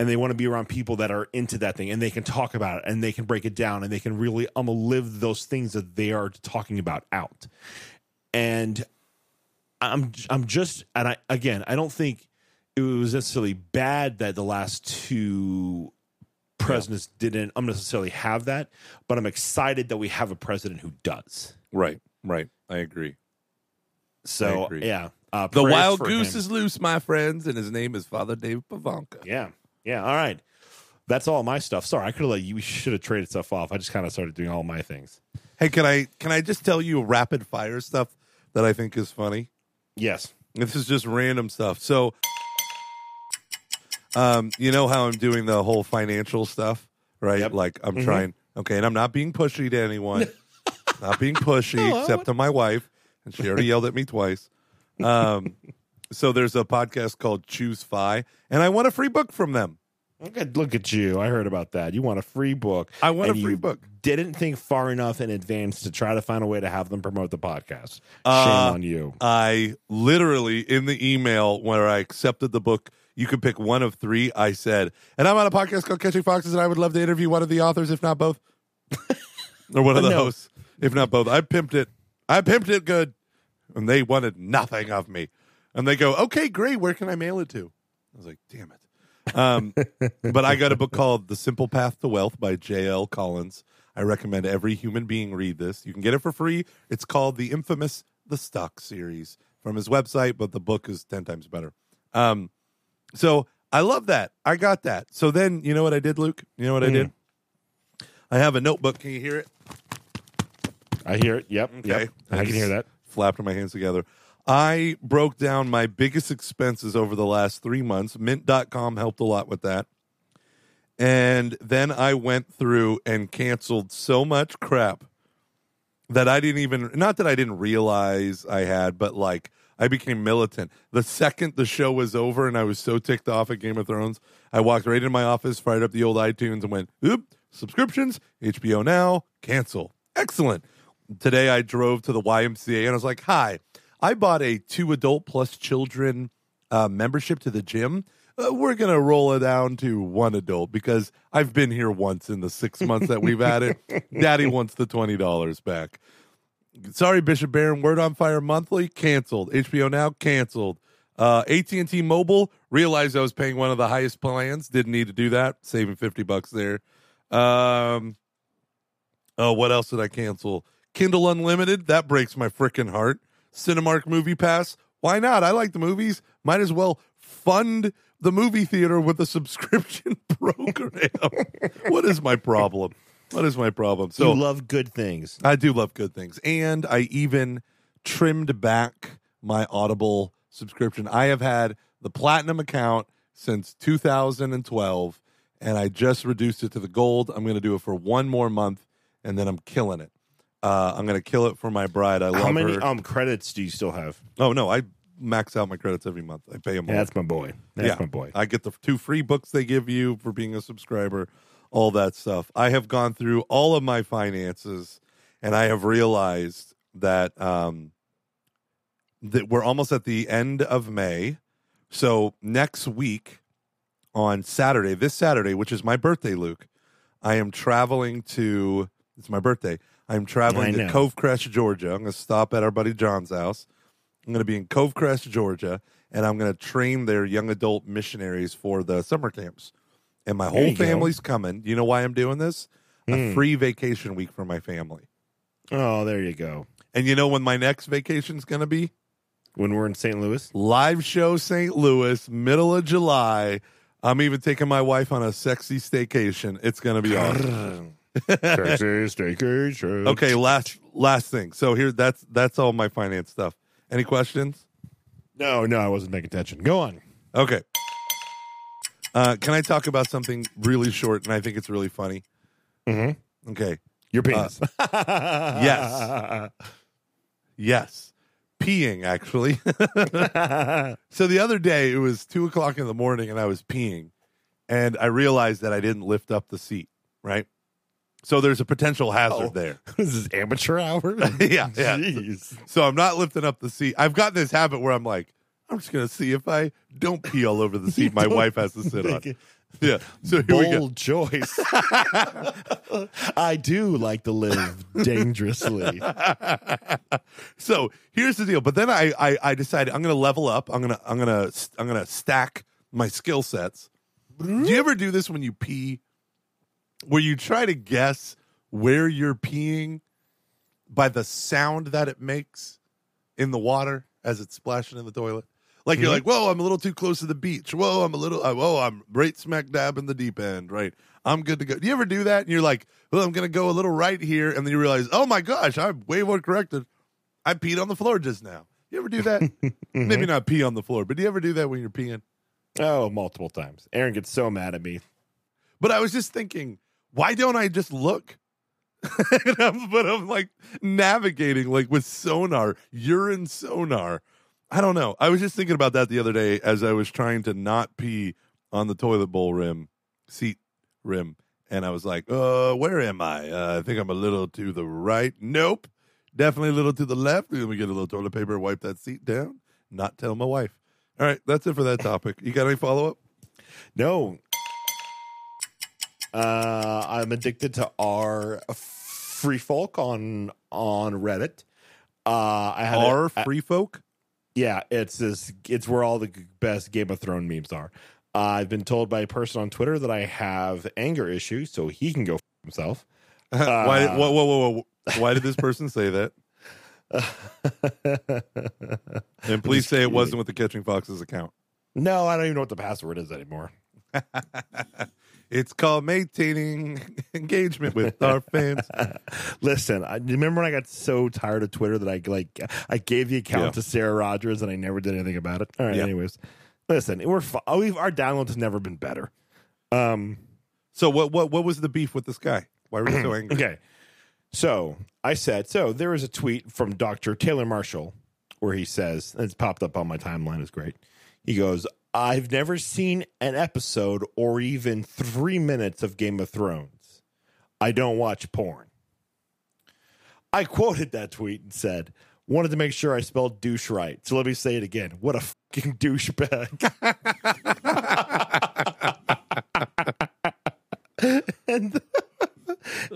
and they want to be around people that are into that thing and they can talk about it and they can break it down and they can really um live those things that they are talking about out and i'm i'm just and i again i don't think it was necessarily bad that the last two presidents didn't unnecessarily have that, but I'm excited that we have a president who does. Right, right. I agree. So agree. yeah, uh, The wild goose him. is loose, my friends, and his name is Father Dave Pivonka. Yeah. Yeah. All right. That's all my stuff. Sorry, I could have let you. We should have traded stuff off. I just kind of started doing all my things. Hey, can I can I just tell you rapid fire stuff that I think is funny? Yes. This is just random stuff. So, um, you know how I'm doing the whole financial stuff, right? Yep. Like I'm trying. Okay, and I'm not being pushy to anyone. not being pushy, except to my wife, and she already yelled at me twice. Um, so there's a podcast called Choose Fi, and I want a free book from them. Look at you. I heard about that. You want a free book. I want a free book. Didn't think far enough in advance to try to find a way to have them promote the podcast. Uh, Shame on you. I literally in the email where I accepted the book, you could pick one of three. I said, and I'm on a podcast called Catching Foxes, and I would love to interview one of the authors, if not both, or one of the No. hosts, if not both. I pimped it. I pimped it good, and they wanted nothing of me. And they go, okay, great. Where can I mail it to? I was like, damn it. Um, but I got a book called The Simple Path to Wealth by J.L. Collins. I recommend every human being read this. You can get it for free. It's called the infamous The Stock series from his website, but the book is 10 times better. Um, so I love that. I got that. So then, you know what I did, Luke? You know what I did? I have a notebook. Can you hear it? I hear it. Yep. Okay. Yep. I can hear that. Flapped my hands together. I broke down my biggest expenses over the last three months. Mint.com helped a lot with that. And then I went through and canceled so much crap that I didn't even, not that I didn't realize I had, but like I became militant. The second the show was over and I was so ticked off at Game of Thrones, I walked right into my office, fired up the old iTunes, and went, oop, subscriptions, HBO Now, cancel. Excellent. Today I drove to the YMCA and I was like, hi, I bought a two adult plus children uh, membership to the gym. Uh, we're going to roll it down to one adult because I've been here once in the six months that we've had it. Daddy wants the $20 back. Sorry, Bishop Barron. Word on Fire monthly canceled. HBO Now canceled. Uh, AT and T Mobile realized I was paying one of the highest plans. Didn't need to do that. Saving fifty bucks there. Um, oh, what else did I cancel? Kindle Unlimited. That breaks my freaking heart. Cinemark Movie Pass. Why not? I like the movies. Might as well fund the movie theater with a subscription program. what is my problem? What is my problem? So you love good things. I do love good things. And I even trimmed back my Audible subscription. I have had the platinum account since 2012, and I just reduced it to the gold. I'm going to do it for one more month, and then I'm killing it. Uh, I'm going to kill it for my bride. I love How many her. um credits do you still have? oh, no, I max out my credits every month. I pay them Yeah, all. that's my boy. That's my boy. I get the two free books they give you for being a subscriber, all that stuff. I have gone through all of my finances, and I have realized that um, that we're almost at the end of May. So next week on Saturday, this Saturday, which is my birthday, Luke, I am traveling to. It's my birthday. I'm traveling to. Covecrest, Georgia. I'm going to stop at our buddy John's house. I'm going to be in Covecrest, Georgia, and I'm going to train their young adult missionaries for the summer camps. And my whole you go. family's coming. You know why I'm doing this? A hmm. free vacation week for my family. Oh, there you go. And you know when my next vacation's going to be? When we're in St. Louis, Live show St. Louis, middle of July. I'm even taking my wife on a sexy staycation. It's going to be awesome. Texas staycation. Okay, last last thing. So here that's that's all my finance stuff. Any questions? No, no, I wasn't paying attention. Go on. Okay. Uh, can I talk about something really short and I think it's really funny? Mhm. Okay. Your penis. yes. Yes. Peeing, actually. so the other day, it was two o'clock in the morning and I was peeing. And I realized that I didn't lift up the seat, right? So there's a potential hazard Oh. there. this is amateur hour. yeah, yeah. Jeez. So I'm not lifting up the seat. I've got this habit where I'm like, I'm just going to see if I don't pee all over the seat my wife has to sit on. it- Yeah. So here we go. Bold choice. I do like to live dangerously. So here's the deal. But then I, I, I decided I'm going to level up. I'm to, I'm going to, I'm going to stack my skill sets. Do you ever do this when you pee, where you try to guess where you're peeing by the sound that it makes in the water as it's splashing in the toilet? Like you're like, whoa, I'm a little too close to the beach. Whoa, I'm a little, uh, whoa, I'm right smack dab in the deep end. Right, I'm good to go. Do you ever do that? And you're like, well, I'm gonna go a little right here, and then you realize, oh my gosh, I'm way more corrected. I peed on the floor just now. You ever do that? Maybe not pee on the floor, but do you ever do that when you're peeing? Oh, multiple times. Aaron gets so mad at me. But I was just thinking, why don't I just look? I'm- but I'm like navigating like with sonar, urine sonar. I don't know. I was just thinking about that the other day as I was trying to not pee on the toilet bowl rim, seat rim. And I was like, uh, where am I? Uh, I think I'm a little to the right. Nope. Definitely a little to the left. Let me get a little toilet paper, wipe that seat down, not tell my wife. All right, that's it for that topic. You got any follow up? No. Uh, I'm addicted to our free folk on on Reddit. Uh, I had a- free folk? Yeah, it's this. It's where all the best Game of Thrones memes are. Uh, I've been told by a person on Twitter that I have anger issues, so he can go f- himself. why? Whoa, whoa, whoa, whoa! Why did this person say that? And please say it wasn't with the Catching Foxes account. no, I don't even know what the password is anymore. It's called maintaining engagement with our fans. Listen, I remember when I got so tired of Twitter that I like I gave the account Yeah. to Sarah Rogers and I never did anything about it. All right, Yeah. anyways, listen, we're fu- we've our downloads have never been better. Um, So what? What? What was the beef with this guy? Why were you so angry? Okay. So I said, so there is a tweet from Dr. Taylor Marshall where he says, and it's popped up on my timeline, it's great. He goes, I've never seen an episode or even three minutes of Game of Thrones. I don't watch porn. I quoted that tweet and said, wanted to make sure I spelled douche right. So let me say it again. What a fucking douchebag. and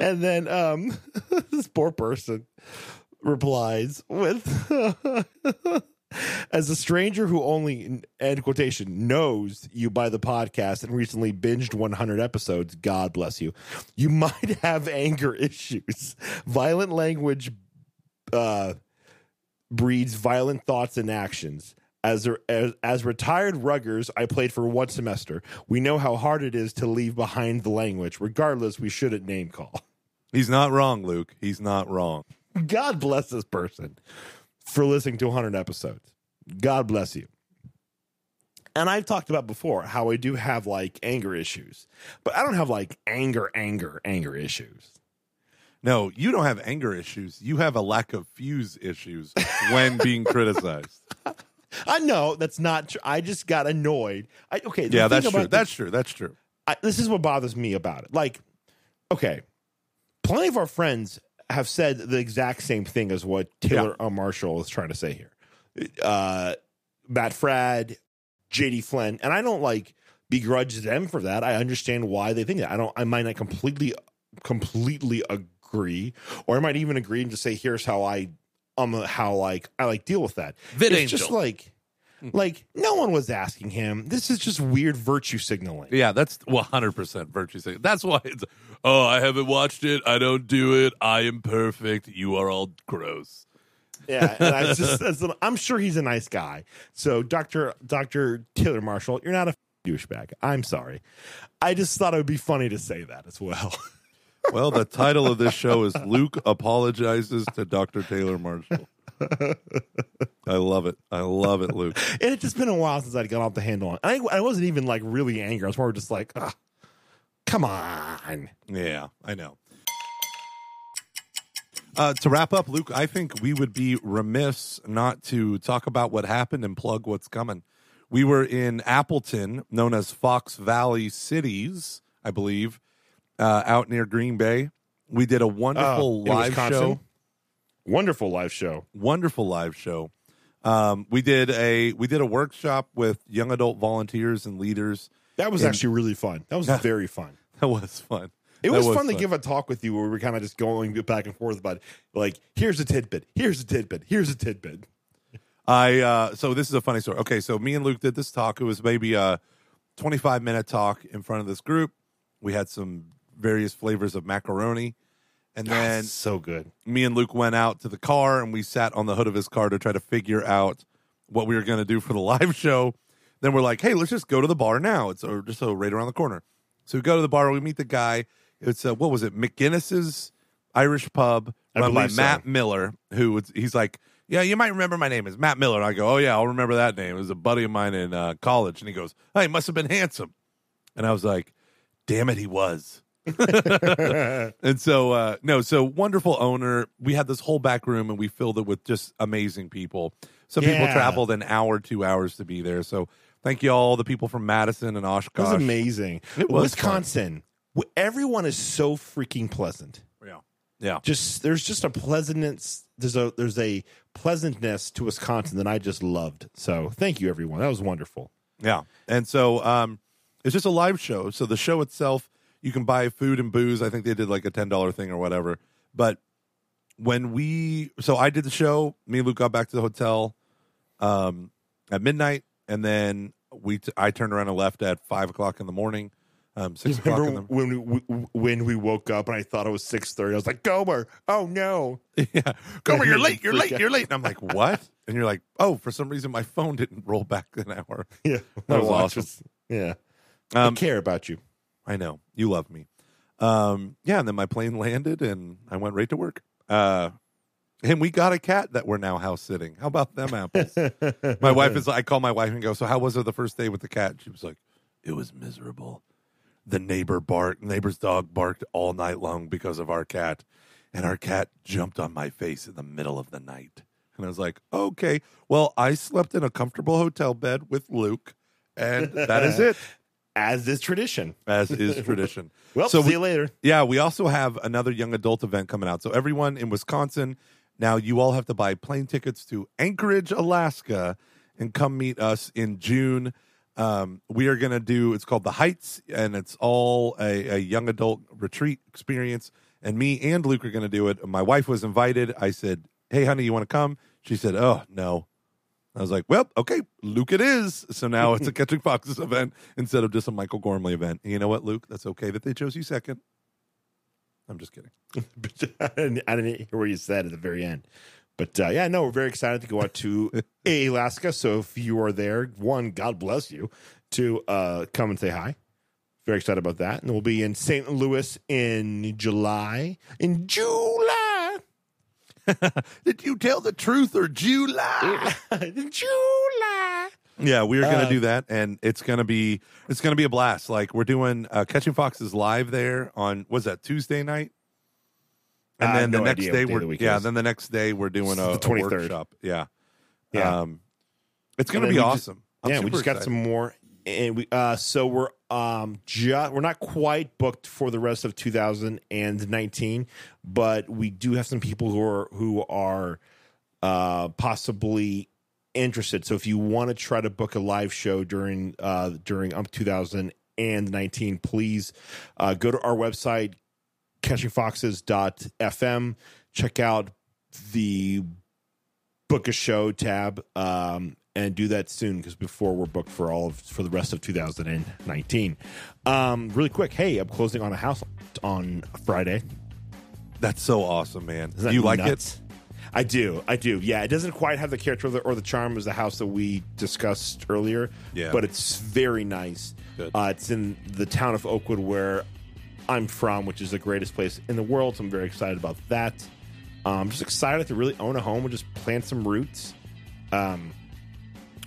and then um this poor person replies with as a stranger who only end quotation knows you by the podcast and recently binged 100 episodes god bless you you might have anger issues violent language uh breeds violent thoughts and actions as, as as retired ruggers, I played for one semester. We know how hard it is to leave behind the language. Regardless, we shouldn't name call. He's not wrong, Luke. He's not wrong. God bless this person for listening to 100 episodes. God bless you. And I've talked about before how I do have like anger issues, but I don't have like anger, anger, anger issues. No, you don't have anger issues. You have a lack of fuse issues when being criticized. I know that's not true. I just got annoyed. I, okay, Yeah, that's true. That's true. That's true. I, this is what bothers me about it. Like, okay, plenty of our friends have said the exact same thing as what Taylor uh, Marshall is trying to say here. Uh, Matt Fradd, JD Flynn, and I don't like begrudge them for that. I understand why they think that. I don't. I might not completely, completely agree, or I might even agree and just say, "Here's how I, um, how like I like deal with that." Vid it's Angel. just like. Like no one was asking him. This is just weird virtue signaling. Yeah, that's 100% virtue signaling. That's why it's, oh, I haven't watched it. I don't do it. I am perfect. You are all gross. Yeah, and I just I'm sure he's a nice guy. So Doctor Doctor Taylor Marshall, you're not a douchebag. I'm sorry. I just thought it would be funny to say that as well. Well, the title of this show is Luke Apologizes to Dr. Taylor Marshall. I love it. I love it, Luke. and it's just been a while since I'd got off the handle on. I I wasn't even like really angry. I was more just like, Ugh, come on. Yeah, I know. Uh, to wrap up, Luke, I think we would be remiss not to talk about what happened and plug what's coming. We were in Appleton, known as Fox Valley Cities, I believe, uh, out near Green Bay. We did a wonderful Uh, live show. Wonderful live show. wonderful live show. Um, we did a we did a workshop with young adult volunteers and leaders That was And- actually really fun. That was very fun. That was fun. It That was, fun, to give a talk with you where we were kind of just going back and forth about like, here's a tidbit, here's a tidbit, here's a tidbit. I uh so this is a funny story. Okay, so me and Luke did this talk. It was maybe a 25 minute talk in front of this group. We had some various flavors of macaroni. And then so good. me and Luke went out to the car and we sat on the hood of his car to try to figure out what we were going to do for the live show. Then we're like, hey, let's just go to the bar now. It's just so right around the corner. So we go to the bar. We meet the guy. It's uh, what was it? McGinnis's Irish Pub, I run by so. Matt Miller. Who was, he's like, yeah, you might remember my name is Matt Miller. And I go, oh yeah, I'll remember that name. It was a buddy of mine in uh, college. And he goes, hey, he must have been handsome. And I was like, damn it, he was. And so, uh, no, so wonderful owner. We had this whole back room and we filled it with just amazing people. Some people traveled an hour, two hours to be there. So thank you all the people from Madison and Oshkosh. It was amazing. It was Wisconsin, w- everyone is so freaking pleasant. Yeah. Yeah. Just there's just a pleasantness. There's a there's a pleasantness to Wisconsin that I just loved. So thank you, everyone. That was wonderful. Yeah. And so um, it's just a live show. So the show itself, you can buy food and booze. I think they did like a $10 thing or whatever. But when we, so I did the show, me and Luke got back to the hotel um, at midnight. And then we, t- I turned around and left at five o'clock in the morning, um, six o'clock in Remember the when we when we woke up and I thought it was six thirty? I was like, Gomer, oh no. yeah, Gomer, you're late, you're late, you're late. And I'm like, what? And you're like, oh, for some reason my phone didn't roll back an hour. Yeah, That was awesome. was- yeah, Um, I care about you. I know you love me. Um, yeah, and then my plane landed, and I went right to work. Uh, and we got a cat that we're now house sitting. How about them apples? my wife is. I call my wife and go. So how was it the first day with the cat? She was like, it was miserable. The neighbor barked. Neighbor's dog barked all night long because of our cat, and our cat jumped on my face in the middle of the night. And I was like, okay, well, I slept in a comfortable hotel bed with Luke, and that is it, as is tradition. as is tradition. Well, So see we- you later. Yeah, we also have another young adult event coming out. So everyone in Wisconsin, now you all have to buy plane tickets to Anchorage, Alaska, and come meet us in June. Um, we are going to do. It's called the Heights, and it's all a, a young adult retreat experience. And me and Luke are going to do it. My wife was invited. I said, "Hey, honey, you want to come?" She said, "Oh no." I was like, "Well, okay, Luke, it is." So now it's a Catching Foxes event instead of just a Michael Gormley event. And you know what, Luke? That's okay that they chose you second. I'm just kidding. I didn't, I didn't hear what you said at the very end. But uh, yeah, no, we're very excited to go out to Alaska. So if you are there, one, God bless you, to uh, come and say hi. Very excited about that. And we'll be in St. Louis in July. In July. Did you tell the truth or July? July. yeah, we're gonna Uh, do that, and it's gonna be it's gonna be a blast. Like we're doing uh, Catching Foxes live there on was that Tuesday night, and then the no next day day we're the yeah, is. then the next day we're doing a, The a workshop. Yeah, Yeah. Um, it's gonna be we just- awesome. Yeah, we just got some more, and we uh, so we're um just we're not quite booked for the rest of 2019, but we do have some people who are who are uh possibly interested. So if you want to try to book a live show during uh during um 2019, please uh, go to our website catchingfoxes.fm. Check out the book a show tab um, and do that soon because before we're booked for all of for the rest of 2019 um, really quick hey i'm closing on a house on friday That's so awesome, man. Do you like nuts? I do, I do. Yeah, it doesn't quite have the character or the, or the charm as the house that we discussed earlier. Yeah. but it's very nice. Uh, it's in the town of Oakwood, where I'm from, which is the greatest place in the world. So I'm very excited about that. Um, I'm just excited to really own a home and just plant some roots. Um,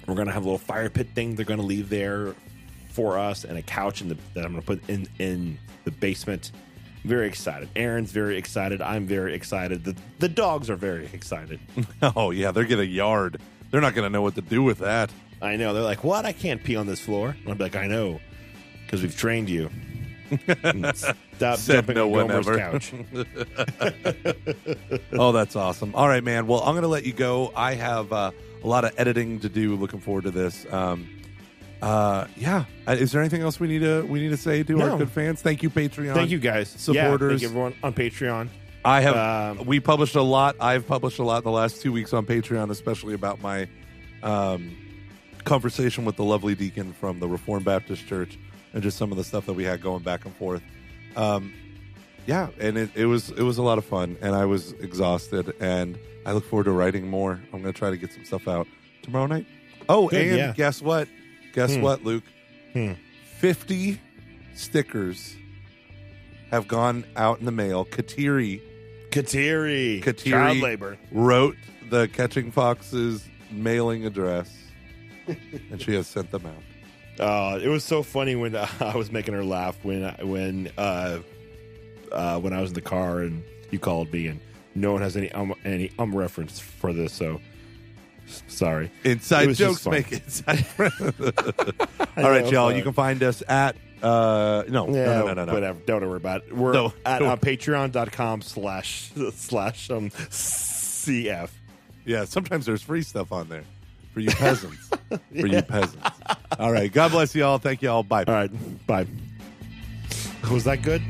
we're gonna have a little fire pit thing. They're gonna leave there for us, and a couch in the that I'm gonna put in in the basement. Very excited. Aaron's very excited. I'm very excited. The the dogs are very excited. Oh yeah, they're getting a yard. They're not gonna know what to do with that. I know. They're like, "What? I can't pee on this floor." And I'm like, "I know, because we've trained you." Stop Said jumping no on one Gomer's ever. couch. oh, that's awesome. All right, man. Well, I'm going to let you go. I have uh, a lot of editing to do. Looking forward to this. Um, Uh, yeah. Uh, Is there anything else we need to we need to say to our good fans? Thank you, Patreon. Thank you guys, Yeah, supporters. thank you everyone on Patreon. I have. Um, we published a lot. I've published a lot in the last two weeks on Patreon, especially about my um, conversation with the lovely deacon from the Reformed Baptist Church, and just some of the stuff that we had going back and forth. Um, yeah, and it, it was it was a lot of fun, and I was exhausted, and I look forward to writing more. I'm going to try to get some stuff out tomorrow night. Oh, Good, and yeah. guess what? Guess Hmm. what, Luke? Hmm. Fifty stickers have gone out in the mail. Kateri Kateri, Kateri. child labor. wrote the Catching Foxes mailing address, and she has sent them out. Uh, it was so funny when I was making her laugh when when uh, uh, when I was in the car and you called me and no one has any um, any um reference for this, so sorry. Inside jokes make inside. All right, know, y'all. You can find us at uh no Yeah, no no no no. whatever. Don't worry about it. We're No. at uh, patreon.com slash slash um CF. Yeah, sometimes there's free stuff on there for you peasants. For you peasants. All right. God bless you all. Thank you all. Bye. All right, bye. Was that good?